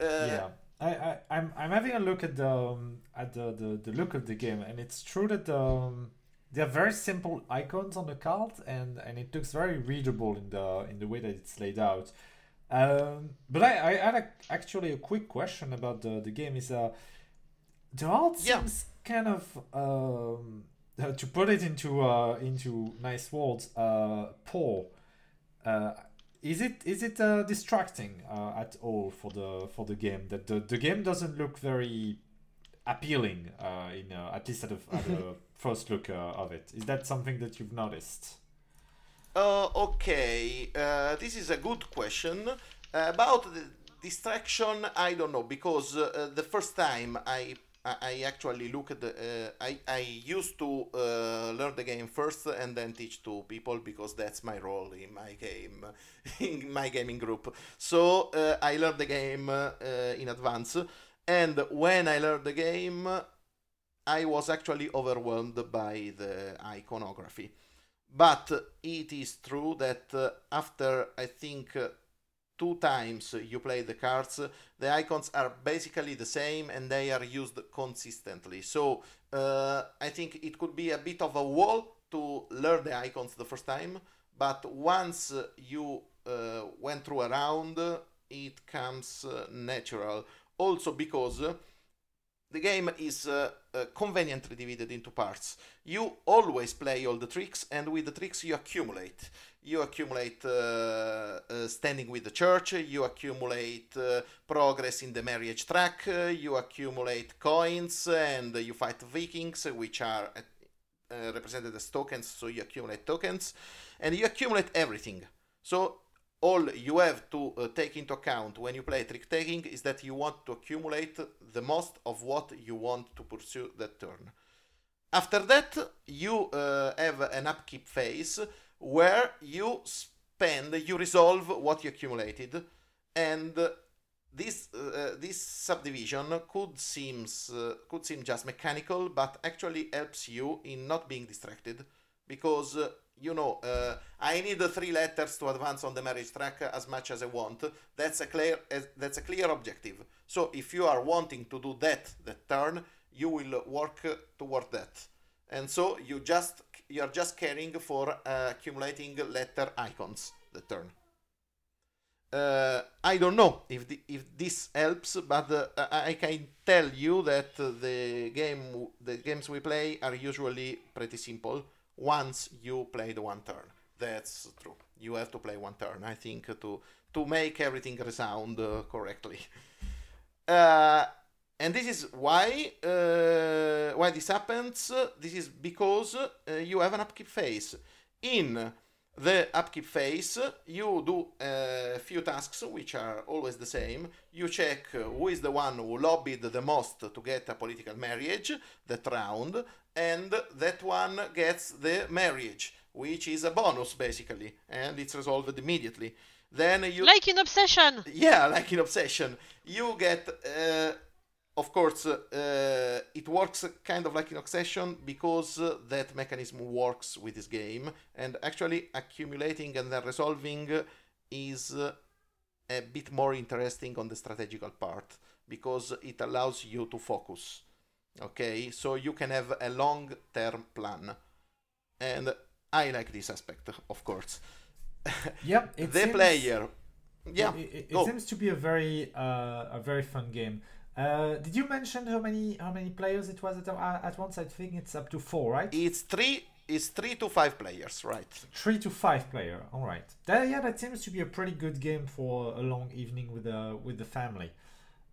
Uh, yeah. I, I, I'm, I'm having a look at the um, at the, the, the look of the game, and it's true that um, there are very simple icons on the card, and, and it looks very readable in the in the way that it's laid out. Um, but I, I had a, actually a quick question about the, the game. Is uh, the art Yeah. seems kind of um, uh, to put it into uh, into nice words, uh, poor. Uh, is it is it uh, distracting uh, at all for the for the game that the, the game doesn't look very appealing uh, in uh, at least at the, at the first look uh, of it? Is that something that you've noticed? Uh, okay, uh, this is a good question. Uh, about the distraction, I don't know because uh, the first time I I actually look at the uh, I I used to uh, learn the game first and then teach to people because that's my role in my game in my gaming group. So uh, I learned the game uh, in advance, and when I learned the game, I was actually overwhelmed by the iconography but it is true that uh, after I think uh, two times you play the cards, the icons are basically the same and they are used consistently. So uh, I think it could be a bit of a wall to learn the icons the first time, but once you uh, went through a round, it comes natural. Also because the game is uh, conveniently divided into parts. You always play all the tricks, and with the tricks you accumulate. You accumulate uh, uh standing with the church, you accumulate uh, progress in the marriage track, you accumulate coins, and you fight Vikings, which are represented as tokens, so you accumulate tokens, and you accumulate everything. So all you have to uh, take into account when you play trick taking is that you want to accumulate the most of what you want to pursue that turn. After that, you uh, have an upkeep phase where you spend, you resolve what you accumulated, and this uh, this subdivision could seems uh, could seem just mechanical, but actually helps you in not being distracted because uh, you know, uh, I need the three letters to advance on the marriage track as much as I want. That's a clear that's a clear objective. So if you are wanting to do that that turn, you will work toward that. And so you just you are just caring for uh, accumulating letter icons that turn. Uh, I don't know if the, if this helps, but uh, I can tell you that the game the games we play are usually pretty simple once you play the one turn. That's true. You have to play one turn, I think, to to make everything resound uh, correctly. Uh, and this is why uh, why this happens. This is because uh, you have an upkeep phase. In the upkeep phase, you do a few tasks which are always the same. You check who is the one who lobbied the most to get a political marriage that round, and that one gets the marriage, which is a bonus basically, and it's resolved immediately. Then you like in obsession. Yeah, like in obsession, you get. Uh, of course, uh, it works kind of like in obsession because uh, that mechanism works with this game, and actually accumulating and then resolving is uh, a bit more interesting on the strategical part because it allows you to focus okay? So you can have a long term plan. And i like this aspect of course. Yeah the seems, player. Yeah it, it, it seems to be a very uh, a very fun game uh, did you mention how many how many players it was at, uh, at once i think it's up to four right it's three it's three to five players right three to five player all right that, yeah that seems to be a pretty good game for a long evening with the uh, with the family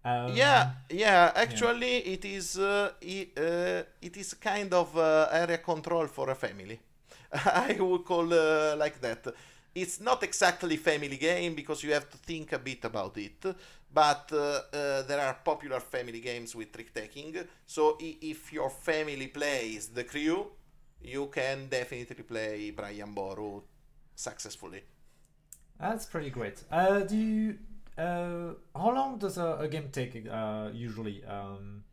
um, yeah, yeah. Actually, yeah. it is uh, it, uh, it is kind of uh, area control for a family. I would call uh, like that. It's not exactly family game because you have to think a bit about it. But uh, uh, there are popular family games with trick taking. So if your family plays the crew, you can definitely play Brian Boru successfully. That's pretty great. do you uh, how long does a, a game take uh, usually? Um,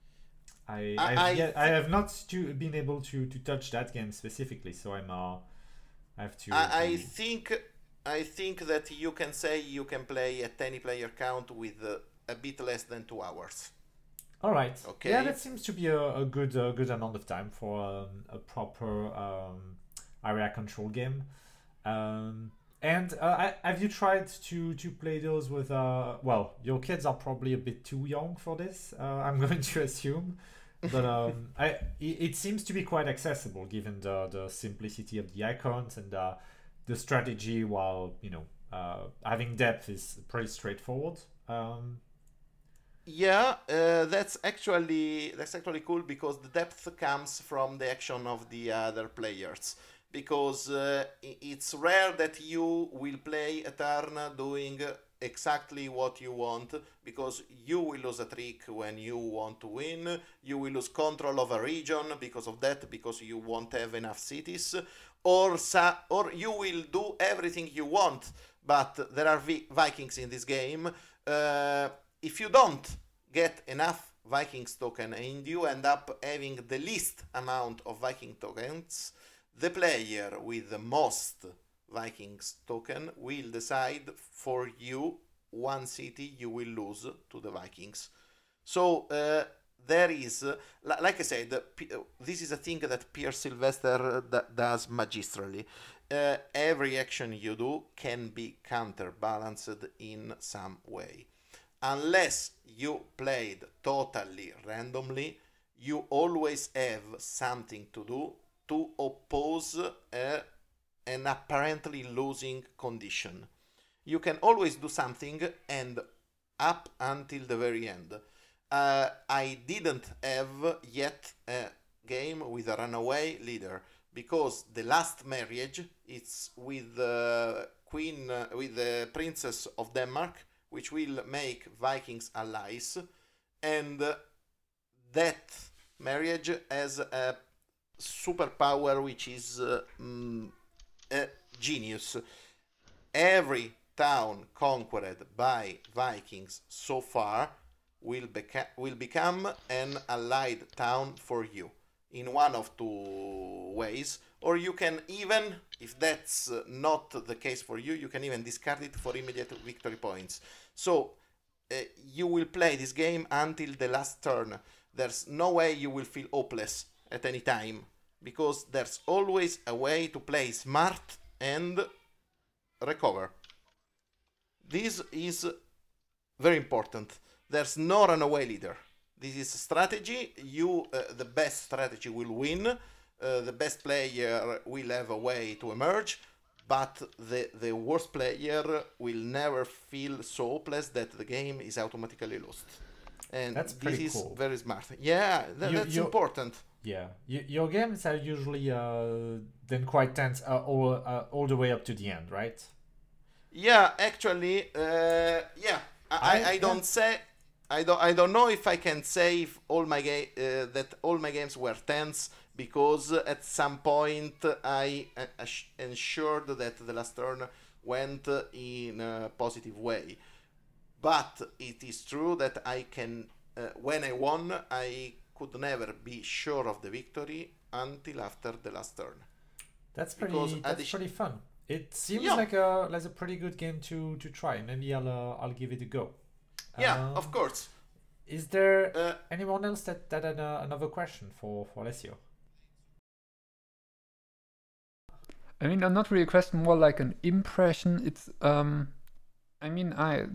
I I, I, yet, I, have not to, been able to, to touch that game specifically, so I'm uh, I have to. I, I think I think that you can say you can play at any player count with uh, a bit less than two hours. All right. Okay. Yeah, that seems to be a, a good a good amount of time for um, a proper um, area control game. Um, and uh, have you tried to to play those with uh well your kids are probably a bit too young for this uh, I'm going to assume but um I it, seems to be quite accessible given the the simplicity of the icons and uh, the strategy while you know uh, having depth is pretty straightforward um. Yeah uh, that's actually that's actually cool because the depth comes from the action of the other players. Because uh, it's rare that you will play a turn doing exactly what you want because you will lose a trick when you want to win. You will lose control of a region because of that because you won't have enough cities. Or sa- or you will do everything you want. But there are vi- vikings in this game. Uh, if you don't get enough vikings token and you end up having the least amount of viking tokens the player with the most Vikings token will decide for you one city you will lose to the Vikings. So uh, there is, uh, li- like I said, P- uh, this is a thing that Peer Sylvester uh, d- does magistrally. Uh, every action you do can be counterbalanced in some way. Unless you played totally randomly, you always have something to do to oppose a, an apparently losing condition. You can always do something and up until the very end. Uh, I didn't have yet a game with a runaway leader because the last marriage it's with the queen uh, with the princess of Denmark which will make Vikings allies and uh, that marriage has a superpower which is uh, mm, genius. Every town conquered by Vikings so far will, beca- will become an allied town for you in one of two ways or you can even if that's not the case for you you can even discard it for immediate victory points. So uh, you will play this game until the last turn. There's no way you will feel hopeless at any time because there's always a way to play smart and recover. This is very important. There's no runaway leader. This is strategy. You uh, the best strategy will win. Uh, the best player will have a way to emerge but the, the worst player will never feel so hopeless that the game is automatically lost. And That's this is cool. very smart. Yeah tha- You- that's you- important Yeah, y- your games are usually uh, then quite tense uh, all uh, all the way up to the end, right? Yeah, actually, uh, yeah. I, I, I- don't say I don't I don't know if I can say if all my ga- uh, that all my games were tense because at some point I uh, ensured that the last turn went in a positive way. But it is true that I can uh, when I won I could never be sure of the victory until after the last turn. That's pretty. Because that's addition- pretty fun. It seems Yeah. like a like a pretty good game to to try. Maybe I'll uh, I'll give it a go. Yeah, Um, of course. Is there Uh, anyone else that that had uh, another question for for Alessio? I mean, uh, not really a question, more like an impression. It's, um, I mean, I,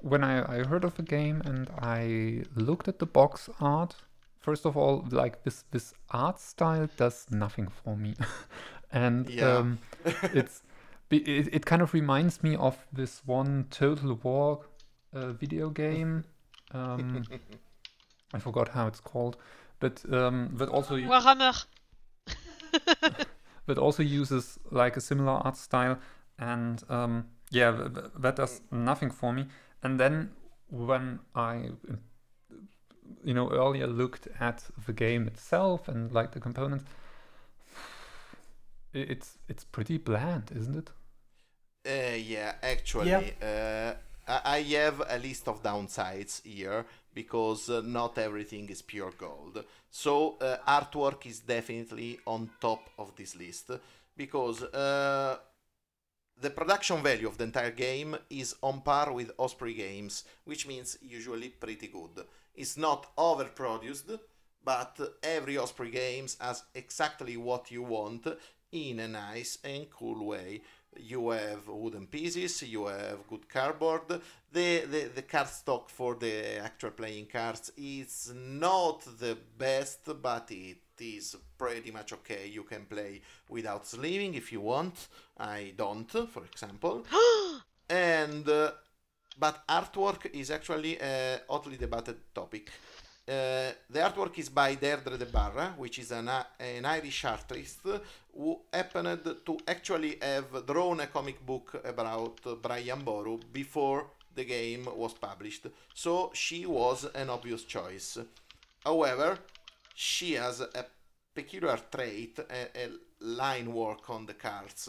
when I, I heard of the game and I looked at the box art, first of all, like this, this art style does nothing for me. and Yeah. um, it's, it, it kind of reminds me of this one Total War uh, video game. Um, I forgot how it's called, but um, but also Warhammer. but also uses like a similar art style and um, yeah th- th- that does nothing for me and then when i you know earlier looked at the game itself and like the components it's it's pretty bland isn't it Uh, yeah, actually, uh, I I have a list of downsides here because uh, not everything is pure gold. So uh, artwork is definitely on top of this list because uh, the production value of the entire game is on par with Osprey games, which means usually pretty good. It's not overproduced, but every Osprey games has exactly what you want in a nice and cool way you have wooden pieces, you have good cardboard. The, the, the card stock for the actual playing cards is not the best, but it is pretty much okay. You can play without sleeving if you want. I don't, for example. and uh, but artwork is actually a hotly debated topic. Uh, the artwork is by Deirdre de Barra, which is an, an Irish artist who happened to actually have drawn a comic book about Brian Boru before the game was published. So she was an obvious choice. However, she has a peculiar trait, a, a line work on the cards,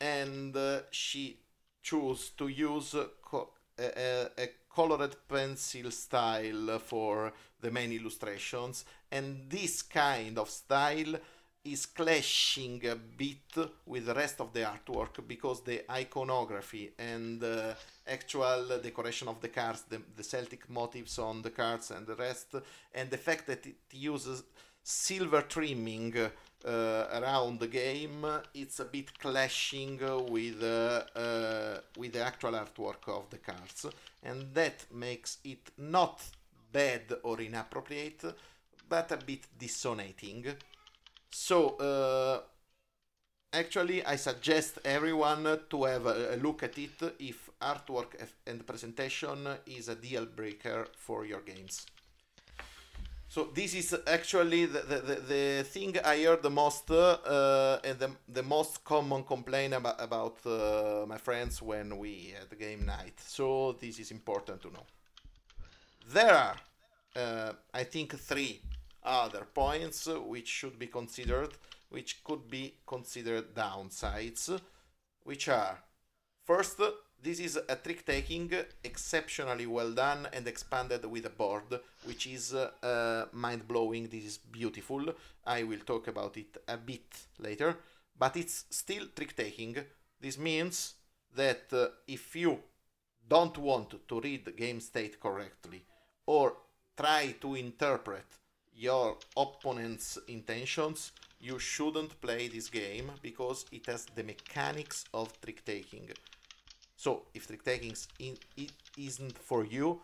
and uh, she chose to use co- a, a, a colored pencil style for the main illustrations. And this kind of style is clashing a bit with the rest of the artwork because the iconography and actual decoration of the cards, the, the Celtic motifs on the cards and the rest, and the fact that it uses silver trimming uh, around the game, it's a bit clashing with uh, uh, with the actual artwork of the cards, and that makes it not bad or inappropriate, but a bit dissonating. So, uh, actually, I suggest everyone to have a, look at it if artwork and presentation is a deal breaker for your games. So this is actually the, the, the, the thing I heard the most uh, and the, the most common complaint about, about uh, my friends when we had the game night. So this is important to know. There are, uh, I think, three other points which should be considered, which could be considered downsides, which are first, this is a trick taking exceptionally well done and expanded with a board, which is uh, mind blowing. This is beautiful. I will talk about it a bit later, but it's still trick taking. This means that uh, if you don't want to read game state correctly or try to interpret your opponent's intentions, you shouldn't play this game because it has the mechanics of trick taking. So if trick taking in, it isn't for you,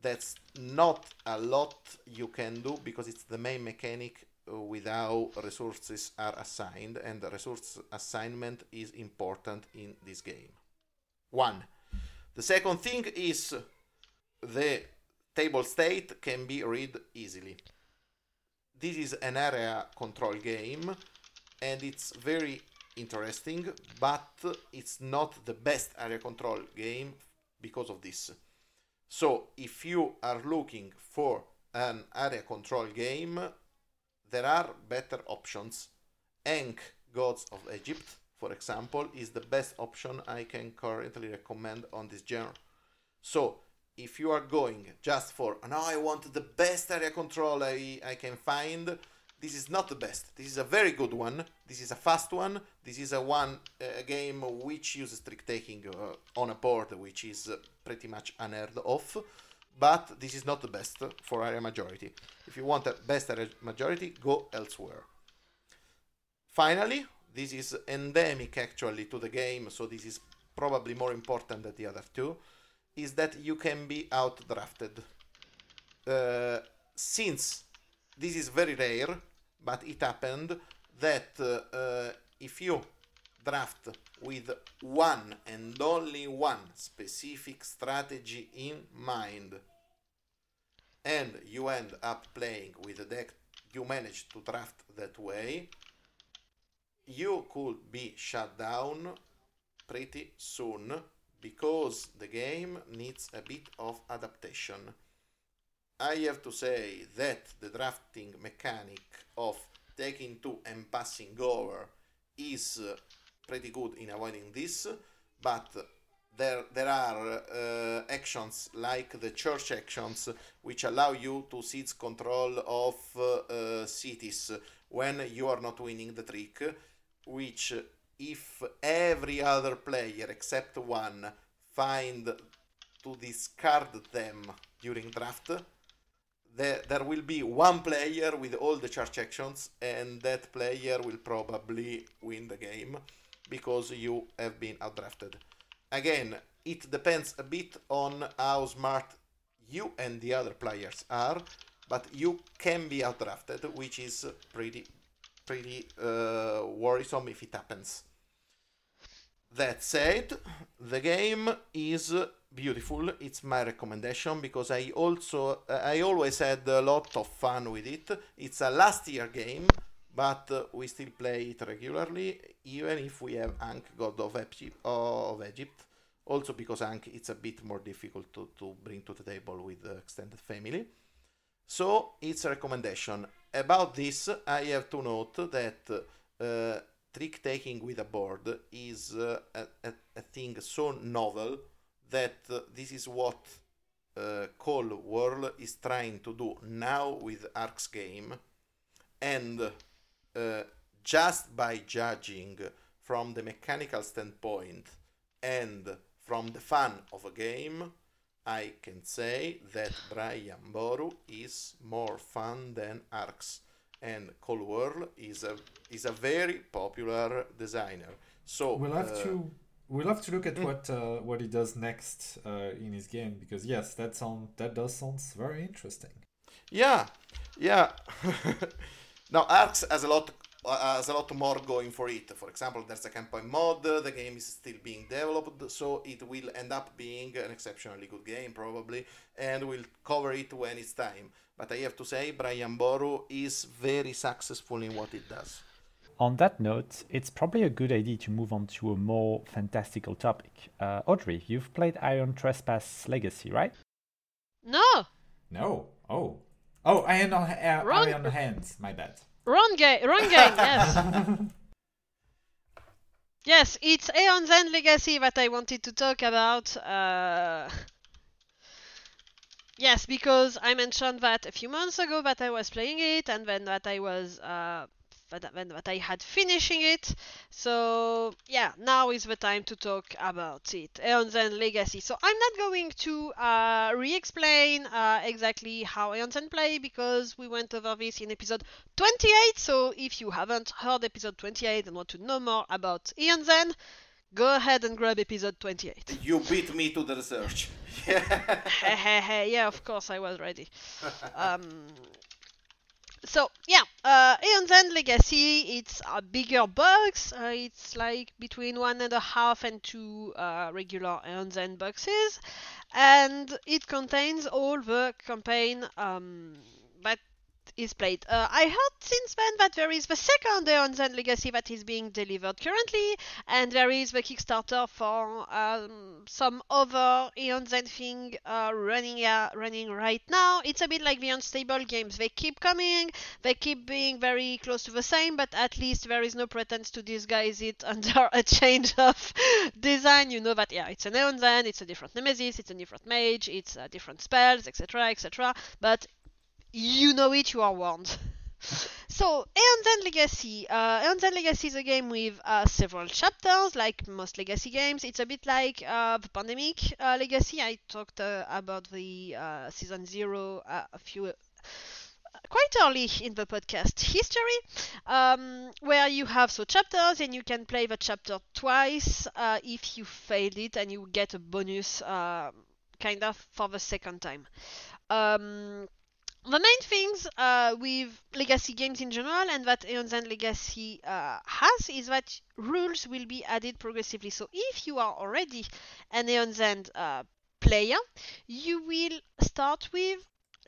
that's not a lot you can do because it's the main mechanic uh, with how resources are assigned, and the resource assignment is important in this game. One. The second thing is the table state can be read easily this is an area control game and it's very interesting but it's not the best area control game because of this. So if you are looking for an area control game there are better options. Ankh Gods of Egypt for example is the best option I can currently recommend on this genre. So if you are going just for no i want the best area control I, I can find this is not the best. This is a very good one. This is a fast one. This is a one a game which uses trick taking uh, on a board which is uh, pretty much unheard of but this is not the best for area majority. If you want a best area majority go elsewhere. Finally this is endemic actually to the game so this is probably more important than the other two is that you can be outdrafted. Uh, since this is very rare, but it happened that uh, uh, if you draft with one and only one specific strategy in mind, and you end up playing with a deck you manage to draft that way, you could be shut down pretty soon because the game needs a bit of adaptation. I have to say that the drafting mechanic of taking two and passing over is uh, pretty good in avoiding this, but there there are uh, actions like the church actions which allow you to seize control of uh, cities when you are not winning the trick, which if every other player except one find to discard them during draft, there, there will be one player with all the charge actions, and that player will probably win the game because you have been outdrafted. Again, it depends a bit on how smart you and the other players are, but you can be outdrafted, which is pretty pretty uh, worrisome if it happens. That said, the game is beautiful. It's my recommendation because I also I always had a lot of fun with it. It's a last year game, but we still play it regularly, even if we have Ankh God of Egypt. Of Egypt. Also because Ankh it's a bit more difficult to, to bring to the table with the extended family. So it's a recommendation. About this, I have to note that uh, trick taking with a board is uh, a, a, a, thing so novel that uh, this is what uh, Cole Wehrle is trying to do now with Arcs game, and uh, just by judging from the mechanical standpoint and from the fun of a game, I can say that Brian Boru is more fun than Arcs, and Cole Wehrle is a is a very popular designer. So We'll have uh, to we'll have to look at mm. what uh, what he does next uh, in his game because yes, that sound that does sounds very interesting. Yeah, yeah. now Arcs has a lot has a lot more going for it. For example, there's a campaign mod. The game is still being developed, so it will end up being an exceptionally good game probably, and we'll cover it when it's time. But I have to say, Brian Boru is very successful in what it does. On that note, it's probably a good idea to move on to a more fantastical topic. Uh, Audrey, you've played Aeon Trespass Legacy, right? No, No. Oh. Oh, Iron on, uh, Aeon's End. My bad. Wrong game, wrong game. Yes, yes, it's Aeon's End Legacy that I wanted to talk about. Uh, yes, because I mentioned that a few months ago that I was playing it, and then that I was uh, that I had finishing it. So yeah, now is the time to talk about it. Aeon's End Legacy. So I'm not going to uh, re-explain uh, exactly how Aeon's End play because we went over this in episode 28. So if you haven't heard episode 28 and want to know more about Aeon's End, go ahead and grab episode 28. You beat me to the research. Yeah, of course I was ready. Um, so yeah, uh, Aeon's End Legacy. It's a bigger box. Uh, it's like between one and a half and two uh, regular Aeon's End boxes, and it contains all the campaign um, is played. Uh, I heard since then that there is the second Aeon's End Legacy that is being delivered currently, and there is the Kickstarter for um, some other Aeon's End thing uh, running uh, running right now. It's a bit like the unstable games. They keep coming, they keep being very close to the same, but at least there is no pretense to disguise it under a change of design. You know that yeah, it's an Aeon's End, it's a different Nemesis, it's a different mage, it's different spells, etc., etc. But you know it, you are warned. So, Aeon's End Legacy. Uh, Aeon's End Legacy is a game with uh, several chapters, like most Legacy games. It's a bit like uh, the Pandemic uh, Legacy. I talked uh, about the uh, Season 0 uh, a few quite early in the podcast history, um, where you have so chapters and you can play the chapter twice if you failed it, and you get a bonus kind of for the second time. Um, the main things uh, with legacy games in general and that Aeon's End Legacy uh, has is that rules will be added progressively. So if you are already an Aeon's End uh, player, you will start with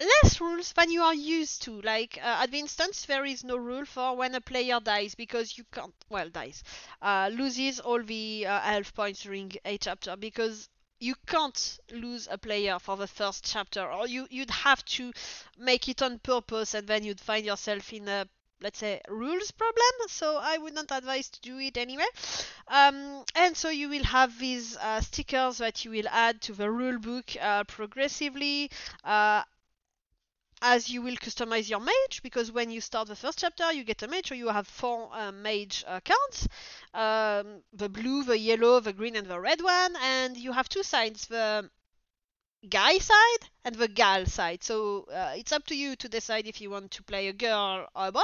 less rules than you are used to. Like uh, at the instance, there is no rule for when a player dies because you can't, well, dies, uh, loses all the uh, health points during a chapter because you can't lose a player for the first chapter, or you you'd have to make it on purpose, and then you'd find yourself in a let's say rules problem so i would not advise to do it anyway. Um, and so you will have these uh, stickers that you will add to the rule book uh, progressively uh, as you will customize your mage because when you start the first chapter you get a mage so you have four uh, mage uh, cards. Um, the blue the yellow the green and the red one and you have two sides the guy side and the gal side. So uh, it's up to you to decide if you want to play a girl or a boy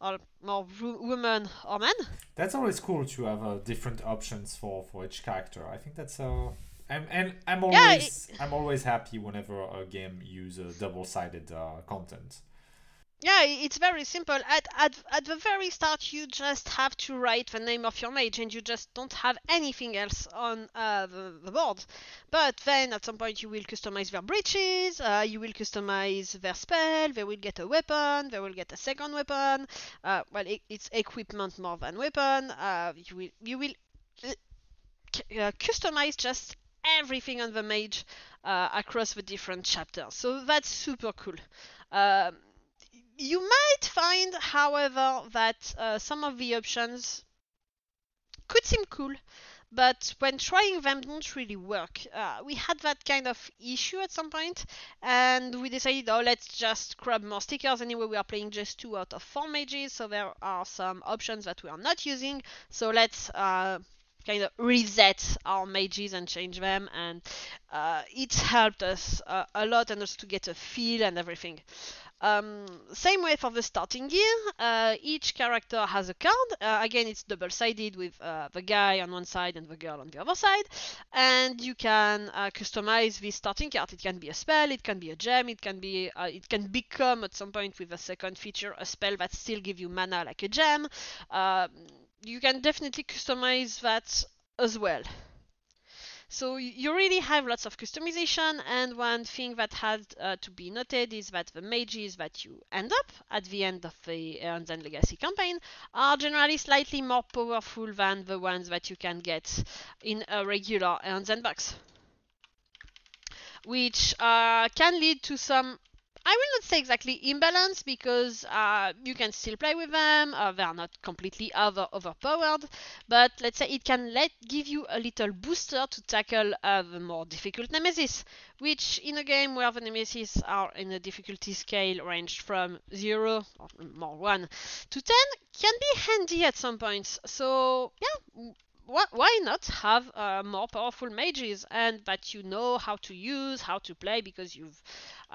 or more wo- woman or man. That's always cool to have uh, different options for for each character. I think that's uh, I'm and I'm always Yeah, I'm always happy whenever a game uses double-sided uh, content. Yeah, it's very simple. At, at at the very start, you just have to write the name of your mage, and you just don't have anything else on uh, the, the board. But then at some point, you will customize their breaches. Uh, you will customize their spell. They will get a weapon. They will get a second weapon. Uh, well, it, it's equipment more than weapon. Uh, you will you will uh, uh, customize just everything on the mage uh, across the different chapters. So that's super cool. Um, you might find, however, that uh, some of the options could seem cool, but when trying them don't really work. Uh, we had that kind of issue at some point, and we decided, oh, let's just grab more stickers. Anyway, we are playing just two out of four mages, so there are some options that we are not using. So let's uh, kind of reset our mages and change them, and uh, it helped us uh, a lot and also to get a feel and everything. Um, same way for the starting gear. Uh, each character has a card. Uh, again, it's double-sided with uh, the guy on one side and the girl on the other side. And you can uh, customize this starting card. It can be a spell, it can be a gem, it can be, it can become at some point with a second feature a spell that still give you mana like a gem. You can definitely customize that as well. So you really have lots of customization and one thing that has uh, to be noted is that the mages that you end up at the end of the Aeon's End Legacy campaign are generally slightly more powerful than the ones that you can get in a regular Aeon's End box. Which uh, can lead to some I will not say exactly imbalance because uh, you can still play with them. Uh, they are not completely over overpowered, but let's say it can let give you a little booster to tackle uh, the more difficult nemesis, which in a game where the nemesis are in a difficulty scale ranged from zero or more one to ten can be handy at some points. So yeah, why not have uh, more powerful mages and that you know how to use, how to play because you've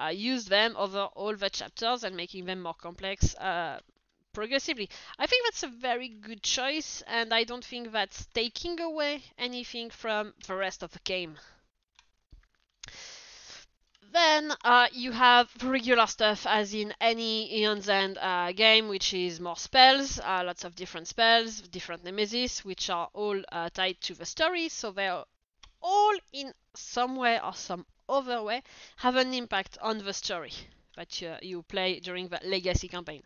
uh, used them over all the chapters and making them more complex uh, progressively. I think that's a very good choice and I don't think that's taking away anything from the rest of the game. Then uh, you have regular stuff, as in any Aeon's End uh, game, which is more spells, uh, lots of different spells, different nemesis, which are all tied to the story. So they're all in some way or some other way have an impact on the story that you, you play during the legacy campaign.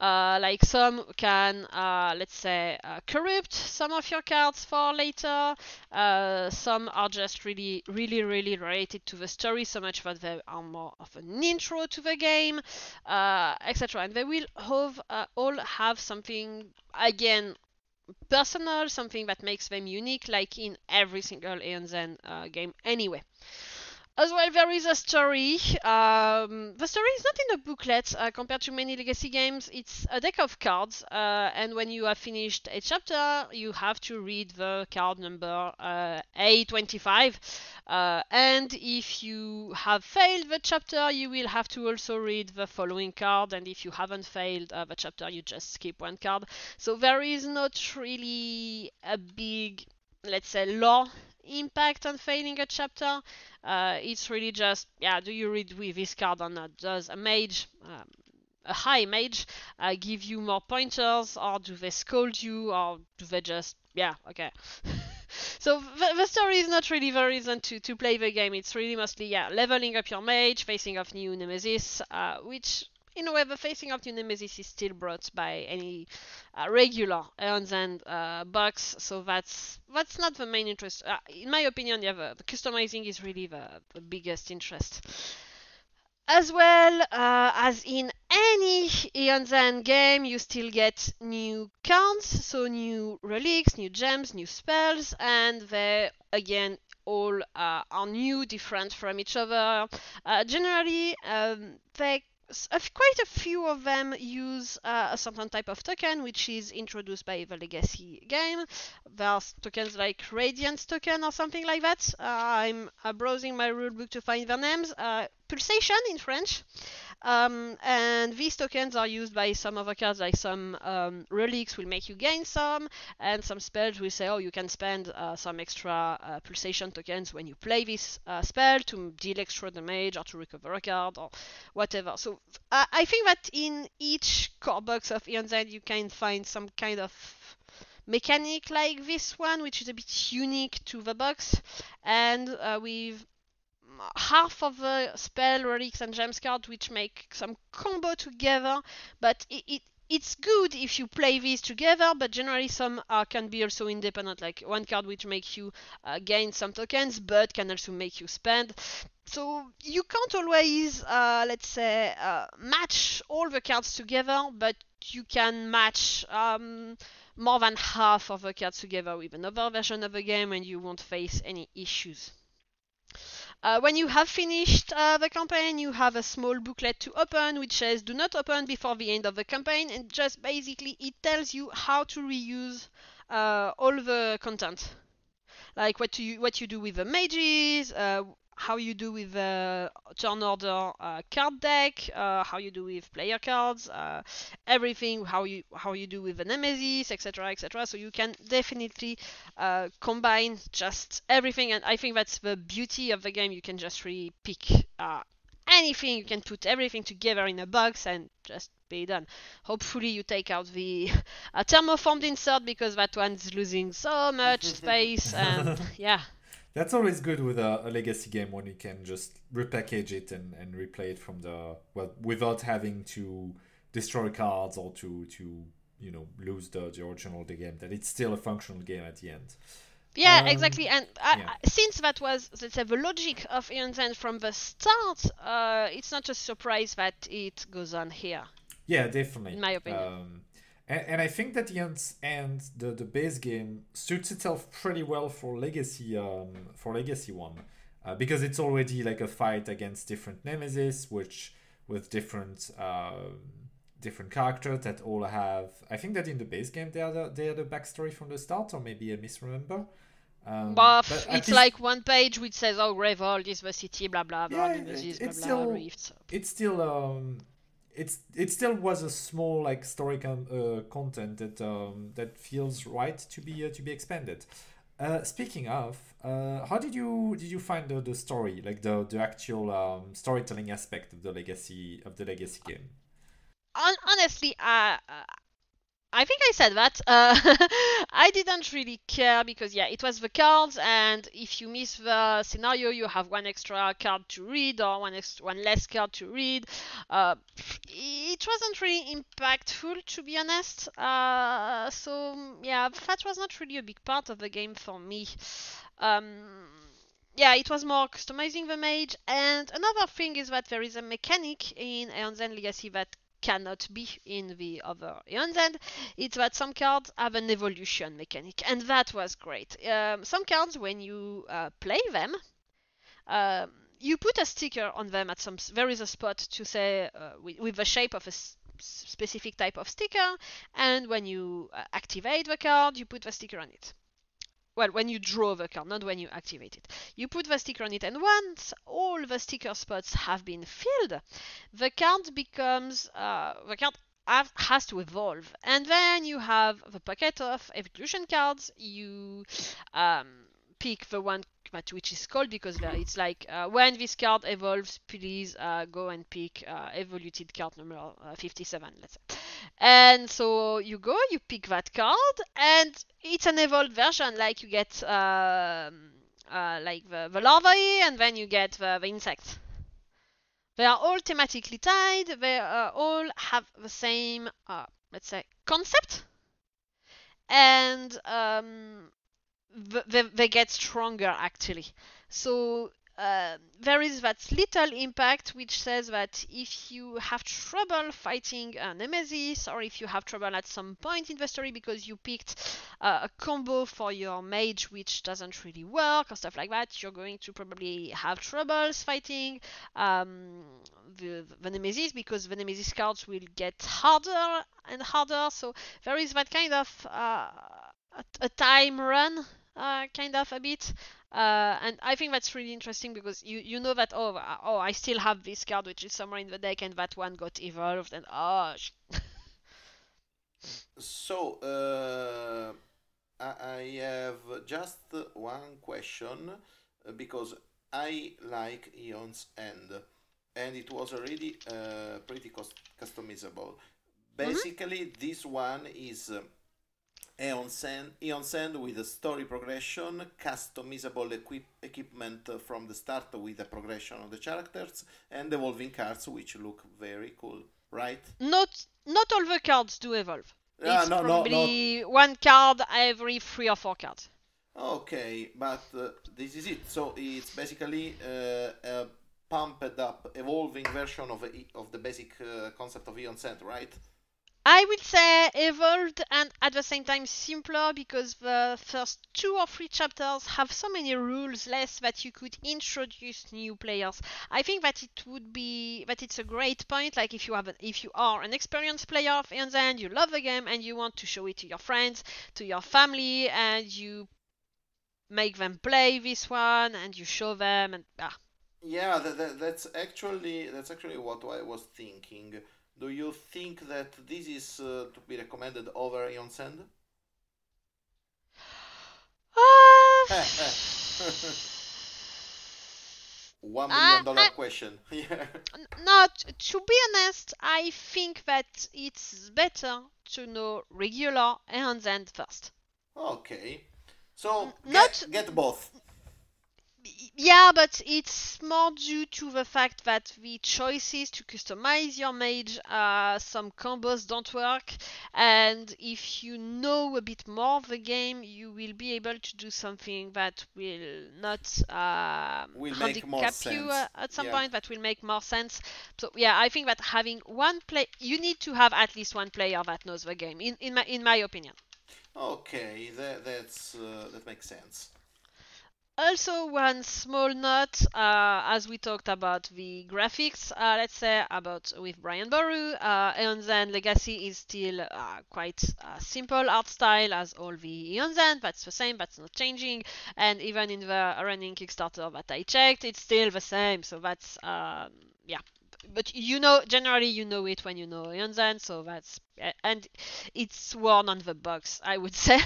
Uh, like some can, uh, let's say, uh, corrupt some of your cards for later. Uh, some are just really, really, really related to the story, so much that they are more of an intro to the game, uh, etc. And they will have, uh, all have something, again, personal, something that makes them unique, like in every single Aeon's End game anyway. As well, there is a story. Um, the story is not in a booklet uh, compared to many legacy games. It's a deck of cards, uh, and when you have finished a chapter, you have to read the card number uh, A25. Uh, and if you have failed the chapter, you will have to also read the following card. And if you haven't failed uh, the chapter, you just skip one card. So there is not really a big, let's say, law impact on failing a chapter. Uh, it's really just, yeah, do you read with this card or not? Does a mage, um, a high mage, uh, give you more pointers, or do they scold you, or do they just, yeah, okay. so the, story is not really the reason to, to play the game. It's really mostly, yeah, leveling up your mage, facing off new nemesis, uh, which in the facing of the Nemesis is still brought by any uh, regular Aeon's End uh, box, so that's that's not the main interest. Uh, in my opinion, yeah, the, the customizing is really the, the biggest interest. As well uh, as in any Aeon's End game, you still get new cards, so new relics, new gems, new spells, and they again all uh, are new, different from each other. Uh, generally, um, they quite a few of them use uh, a certain type of token which is introduced by the legacy game. There's tokens like Radiant token or something like that. Uh, I'm uh, browsing my rulebook to find their names. Uh, Pulsation in French. Um, and these tokens are used by some other cards, like some um, relics will make you gain some, and some spells will say, oh, you can spend uh, some extra uh, pulsation tokens when you play this uh, spell to deal extra damage or to recover a card or whatever. So I think that in each core box of End you can find some kind of mechanic like this one, which is a bit unique to the box, and uh, with half of the spell, relics, and gems card, which make some combo together. But it, it it's good if you play these together, but generally some uh, can be also independent, like one card which makes you uh, gain some tokens, but can also make you spend. So you can't always, uh, let's say, uh, match all the cards together, but you can match um, more than half of the cards together with another version of the game and you won't face any issues. Uh, when you have finished uh, the campaign, you have a small booklet to open which says do not open before the end of the campaign and just basically it tells you how to reuse uh, all the content. Like what you what you do with the mages, uh, how you do with the turn order uh, card deck, uh, how you do with player cards, uh, everything, how you how you do with the nemesis, etc., etc. So you can definitely uh, combine just everything, and I think that's the beauty of the game. You can just really pick uh, anything. You can put everything together in a box and just be done. Hopefully you take out the uh, thermoformed insert because that one's losing so much space and yeah That's always good with a, a legacy game when you can just repackage it and, and replay it from the well without having to destroy cards or to to you know lose the, the original of the game. That it's still a functional game at the end. Yeah, Um, exactly. And I, yeah. I- since that was, let's say, the logic of Aeon's End from the start, uh, it's not a surprise that it goes on here. Yeah, definitely. In my opinion. Um, and, and I think that the and the, the base game suits itself pretty well for legacy um, for legacy one uh, because it's already like a fight against different nemesis, which with different uh, different characters that all have. I think that in the base game they are the, they are the backstory from the start, or maybe I misremember. Um, but but it's least- like one page which says, "Oh, Gravehold is the city, blah blah blah, Yeah, Nemesis, it- blah, still- Rift." it's still um it's it still was a small like story con- uh, content that um that feels right to be uh, to be expanded. Uh speaking of uh how did you did you find the, the story like the the actual um storytelling aspect of the legacy of the legacy game? Honestly, uh, I think I said that. Uh, I didn't really care because yeah, it was the cards, and if you miss the scenario, you have one extra card to read or one ex- one less card to read. Uh, it wasn't really impactful, to be honest. Uh, so yeah, that was not really a big part of the game for me. Um, yeah, it was more customizing the mage, and another thing is that there is a mechanic in Aeon's End Legacy that cannot be in the other Aeon's End. It's that some cards have an evolution mechanic, and that was great. Um, some cards, when you uh, play them, um, you put a sticker on them at some. There is a spot to say uh, with, with the shape of a specific type of sticker, and when you uh, activate the card, you put the sticker on it. Well, when you draw the card, not when you activate it. You put the sticker on it, and once all the sticker spots have been filled, the card becomes uh, the card have, has to evolve, and then you have the packet of evolution cards. You um, pick the one that which is called because it's like uh, when this card evolves, please uh, go and pick uh, evoluted card number uh, 57, let's say. And so you go, you pick that card, and it's an evolved version. Like you get um, uh, like the, the larvae, and then you get the, the insects. They are all thematically tied. They uh, all have the same, let's say, concept, and um, they, they get stronger actually. So uh, there is that little impact which says that if you have trouble fighting a nemesis or if you have trouble at some point in the story because you picked uh, a combo for your mage which doesn't really work or stuff like that, you're going to probably have troubles fighting um, the, the nemesis because the nemesis cards will get harder and harder. So there is that kind of uh, a, a time run kind of a bit. Uh, and I think that's really interesting because you, you know that oh uh, oh I still have this card which is somewhere in the deck and that one got evolved and oh So, uh, I have just one question uh, because I like Aeon's End, and it was already uh, pretty cus- customizable. Basically, this one is Aeon's End, Aeon's End with a story progression, customizable equip- equipment from the start with the progression of the characters, and evolving cards which look very cool, right? not not all the cards do evolve. Ah, it's no, no, no. probably one card every three or four cards. Okay, but uh, this is it. So it's basically uh, a pumped up, evolving version of a, of the basic uh, concept of Aeon's End, right? I will say evolved and at the same time simpler because the first two or three chapters have so many rules less that you could introduce new players. I think that it would be that it's a great point. Like if you have if you are an experienced player and End, you love the game and you want to show it to your friends, to your family, and you make them play this one and you show them and ah. Yeah, that, that, that's actually that's actually what I was thinking do you think that this is uh, to be recommended over Aeon's End? Uh, One million dollar uh, question. yeah. Not to be honest, I think that it's better to know regular Aeon's End first. Okay. So not get, get both yeah, but it's more due to the fact that the choices to customize your mage, uh, some combos don't work, and if you know a bit more of the game, you will be able to do something that will not uh, will handicap you uh, at some yeah. point. That will make more sense. So yeah, I think that having one play, you need to have at least one player that knows the game. In in my in my opinion. Okay, that that's uh, that makes sense. Also, one small note, uh, as we talked about the graphics, uh, let's say about with Brian Boru, uh, Aeon's End Legacy is still uh, quite a simple art style as all the Aeon's End, that's the same, that's not changing, and even in the running Kickstarter that I checked, it's still the same, so that's, um, yeah, but you know generally you know it when you know Aeon's End, so that's and it's worn on the box, I would say.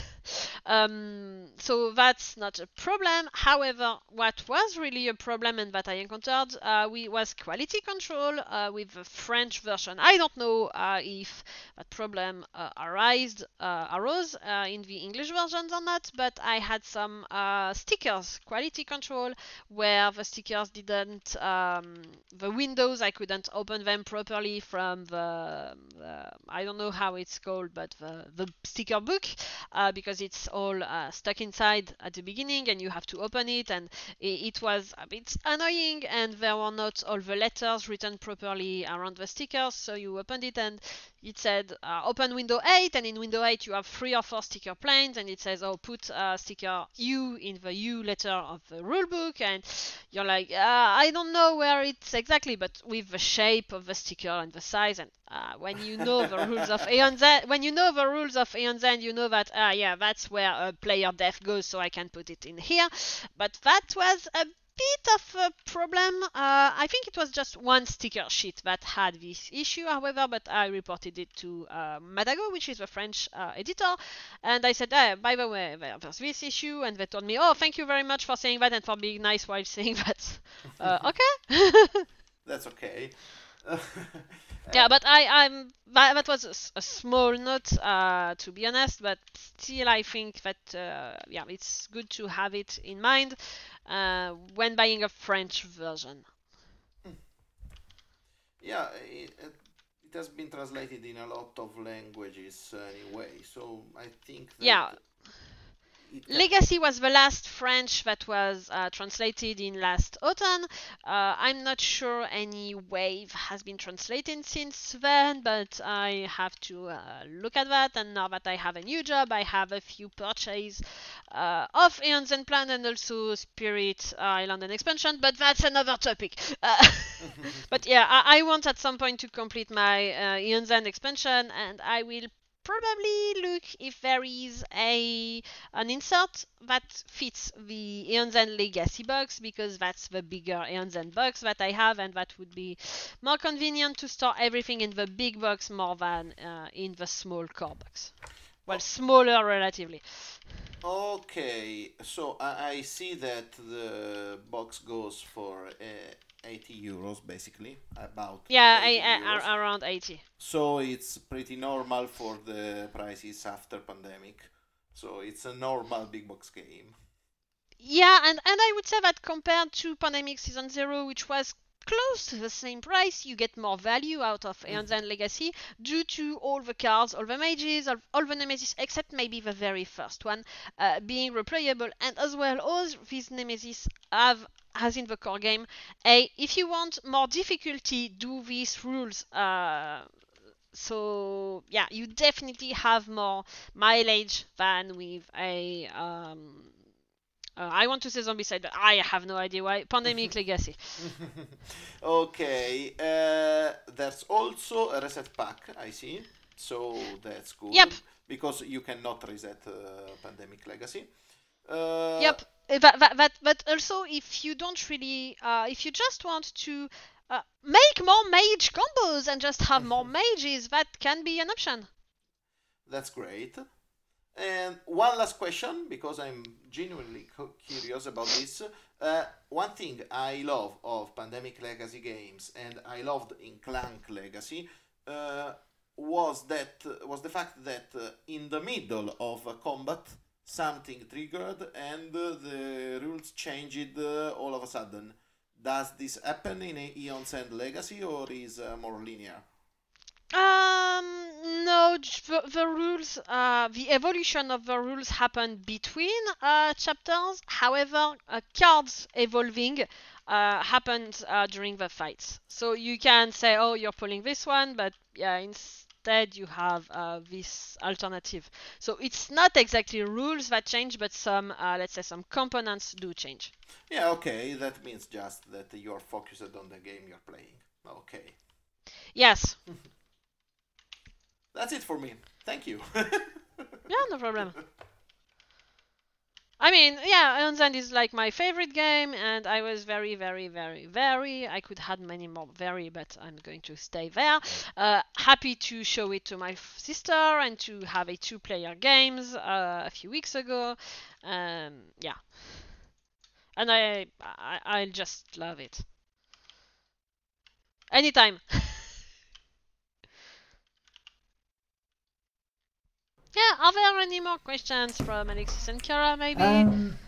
um, so that's not a problem. However, what was really a problem and that I encountered uh, we, was quality control uh, with the French version. I don't know uh, if that problem uh, arose, uh, arose uh, in the English versions or not, but I had some stickers, quality control, where the stickers didn't, um, the windows, I couldn't open them properly from the, the I don't know know how it's called, but the, the sticker book, uh, because it's all uh, stuck inside at the beginning and you have to open it. And it, it, was a bit annoying, and there were not all the letters written properly around the stickers. So you opened it and it said uh, open window 8 and in window 8 you have three or four sticker planes and it says oh put uh, sticker u in the u letter of the rulebook and you're like uh, i don't know where it's exactly but with the shape of the sticker and the size and uh, when you know the rules of Aeon's End, when you know the rules of Aeon's End, you know that ah yeah that's where a player death goes so i can put it in here. But that was a bit of a problem. Uh, I think it was just one sticker sheet that had this issue, however, but I reported it to uh, Matagot, which is the French uh, editor, and I said, hey, by the way, there's this issue, and they told me, oh, thank you very much for saying that and for being nice while saying that. Uh, okay. That's okay. yeah, but I, I'm that, was a, a small note, uh, to be honest. But still, I think that uh, yeah, it's good to have it in mind uh, when buying a French version. Hmm. Yeah, it, it, has been translated in a lot of languages anyway, so I think yeah. Legacy was the last French that was uh, translated in last autumn. Uh, I'm not sure any wave has been translated since then, but I have to uh, look at that. And now that I have a new job, I have a few purchases uh, of Aeon's End Plan and also Spirit Island and expansion, but that's another topic. Uh, but yeah, I-, I, want at some point to complete my uh, Aeon's End expansion, and I will probably look if there is a an insert that fits the Aeon's End Legacy box because that's the bigger Aeon's End box that I have and that would be more convenient to store everything in the big box more than uh, in the small core box. Well, smaller relatively. Okay, so I, I see that the box goes for uh, 80 euros basically about yeah I, I, around 80 so it's pretty normal for the prices after pandemic. So it's a normal big box game. Yeah and and i would say that compared to pandemic season zero which was close to the same price, you get more value out of Aeon's End Legacy due to all the cards, all the mages, all, all the nemesis, except maybe the very first one uh, being replayable. And as well, all these nemesis have, as in the core game, a if you want more difficulty, do these rules. Uh, so yeah, you definitely have more mileage than with a um, uh, I want to say Zombicide, but I have no idea why. Pandemic Legacy. okay, uh, there's also a reset pack, I see. So that's good. Yep. Because you cannot reset uh, Pandemic Legacy. Uh, yep. Uh, But, but, but, also, if you don't really, uh, if you just want to uh, make more mage combos and just have more mages, that can be an option. That's great. And one last question, because I'm genuinely cu- curious about this. Uh, one thing I love of Pandemic Legacy games, and I loved in Clank Legacy, uh, was that was the fact that uh, in the middle of a combat, something triggered and the rules changed uh, all of a sudden. Does this happen in Aeon's End Legacy, or is uh, more linear? Um, no, the, the rules, uh, the evolution of the rules happen between uh, chapters. However, uh, cards evolving uh, happens uh, during the fights. So you can say, oh, you're pulling this one, but yeah, instead you have uh, this alternative. So it's not exactly rules that change, but some, uh, let's say, some components do change. Yeah, okay, that means just that you're focused on the game you're playing. Okay. Yes. That's it for me. Thank you. Yeah, no problem. I mean, yeah, Aeon's End is like my favorite game, and I was very, very, very, very. I could add many more very, but I'm going to stay there. Uh, happy to show it to my sister and to have a two-player games uh, a few weeks ago. Um, yeah, and I, I, I just love it. Anytime. Yeah, are there any more questions from Alessio and Cara, maybe? Um,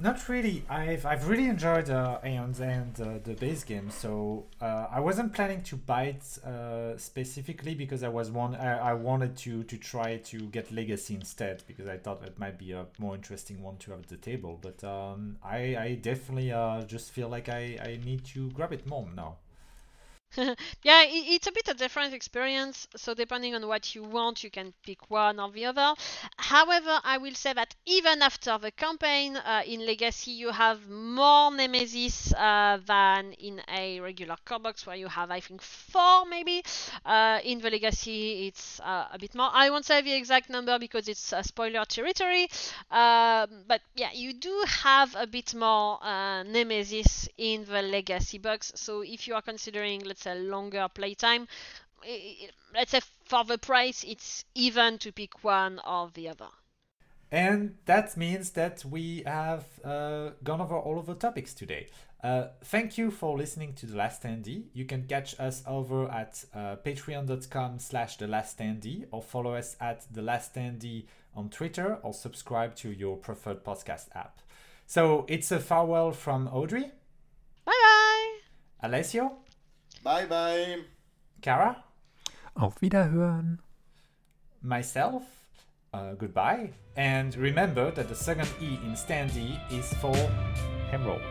not really. I've I've really enjoyed uh, Aeon's End, uh, the base game. So uh, I wasn't planning to buy it uh, specifically because I was one. I, I wanted to to try to get Legacy instead because I thought it might be a more interesting one to have at the table. But um, I I definitely uh, just feel like I I need to grab it more now. yeah, i it's a bit a different experience. So depending on what you want, you can pick one or the other. However, I will say that even after the campaign uh, in Legacy, you have more Nemesis uh, than in a regular core box where you have, I think, four maybe. Uh, in the Legacy, it's uh, a bit more. I won't say the exact number because it's spoiler territory. Um, but yeah, you do have a bit more uh, Nemesis in the Legacy box. So if you are considering, let's say, longer playtime, let's say for the price, it's even to pick one or the other. And that means that we have uh, gone over all of the topics today. Uh, thank you for listening to The Last Standee. You can catch us over at uh, patreon.com slash The Last Standee or follow us at The Last Standee on Twitter or subscribe to your preferred podcast app. So it's a farewell from Audrey, Bye bye! Alessio, bye bye. Cara, Auf Wiederhören. myself. Uh, goodbye. And remember that the second E in Standee is for Emerald.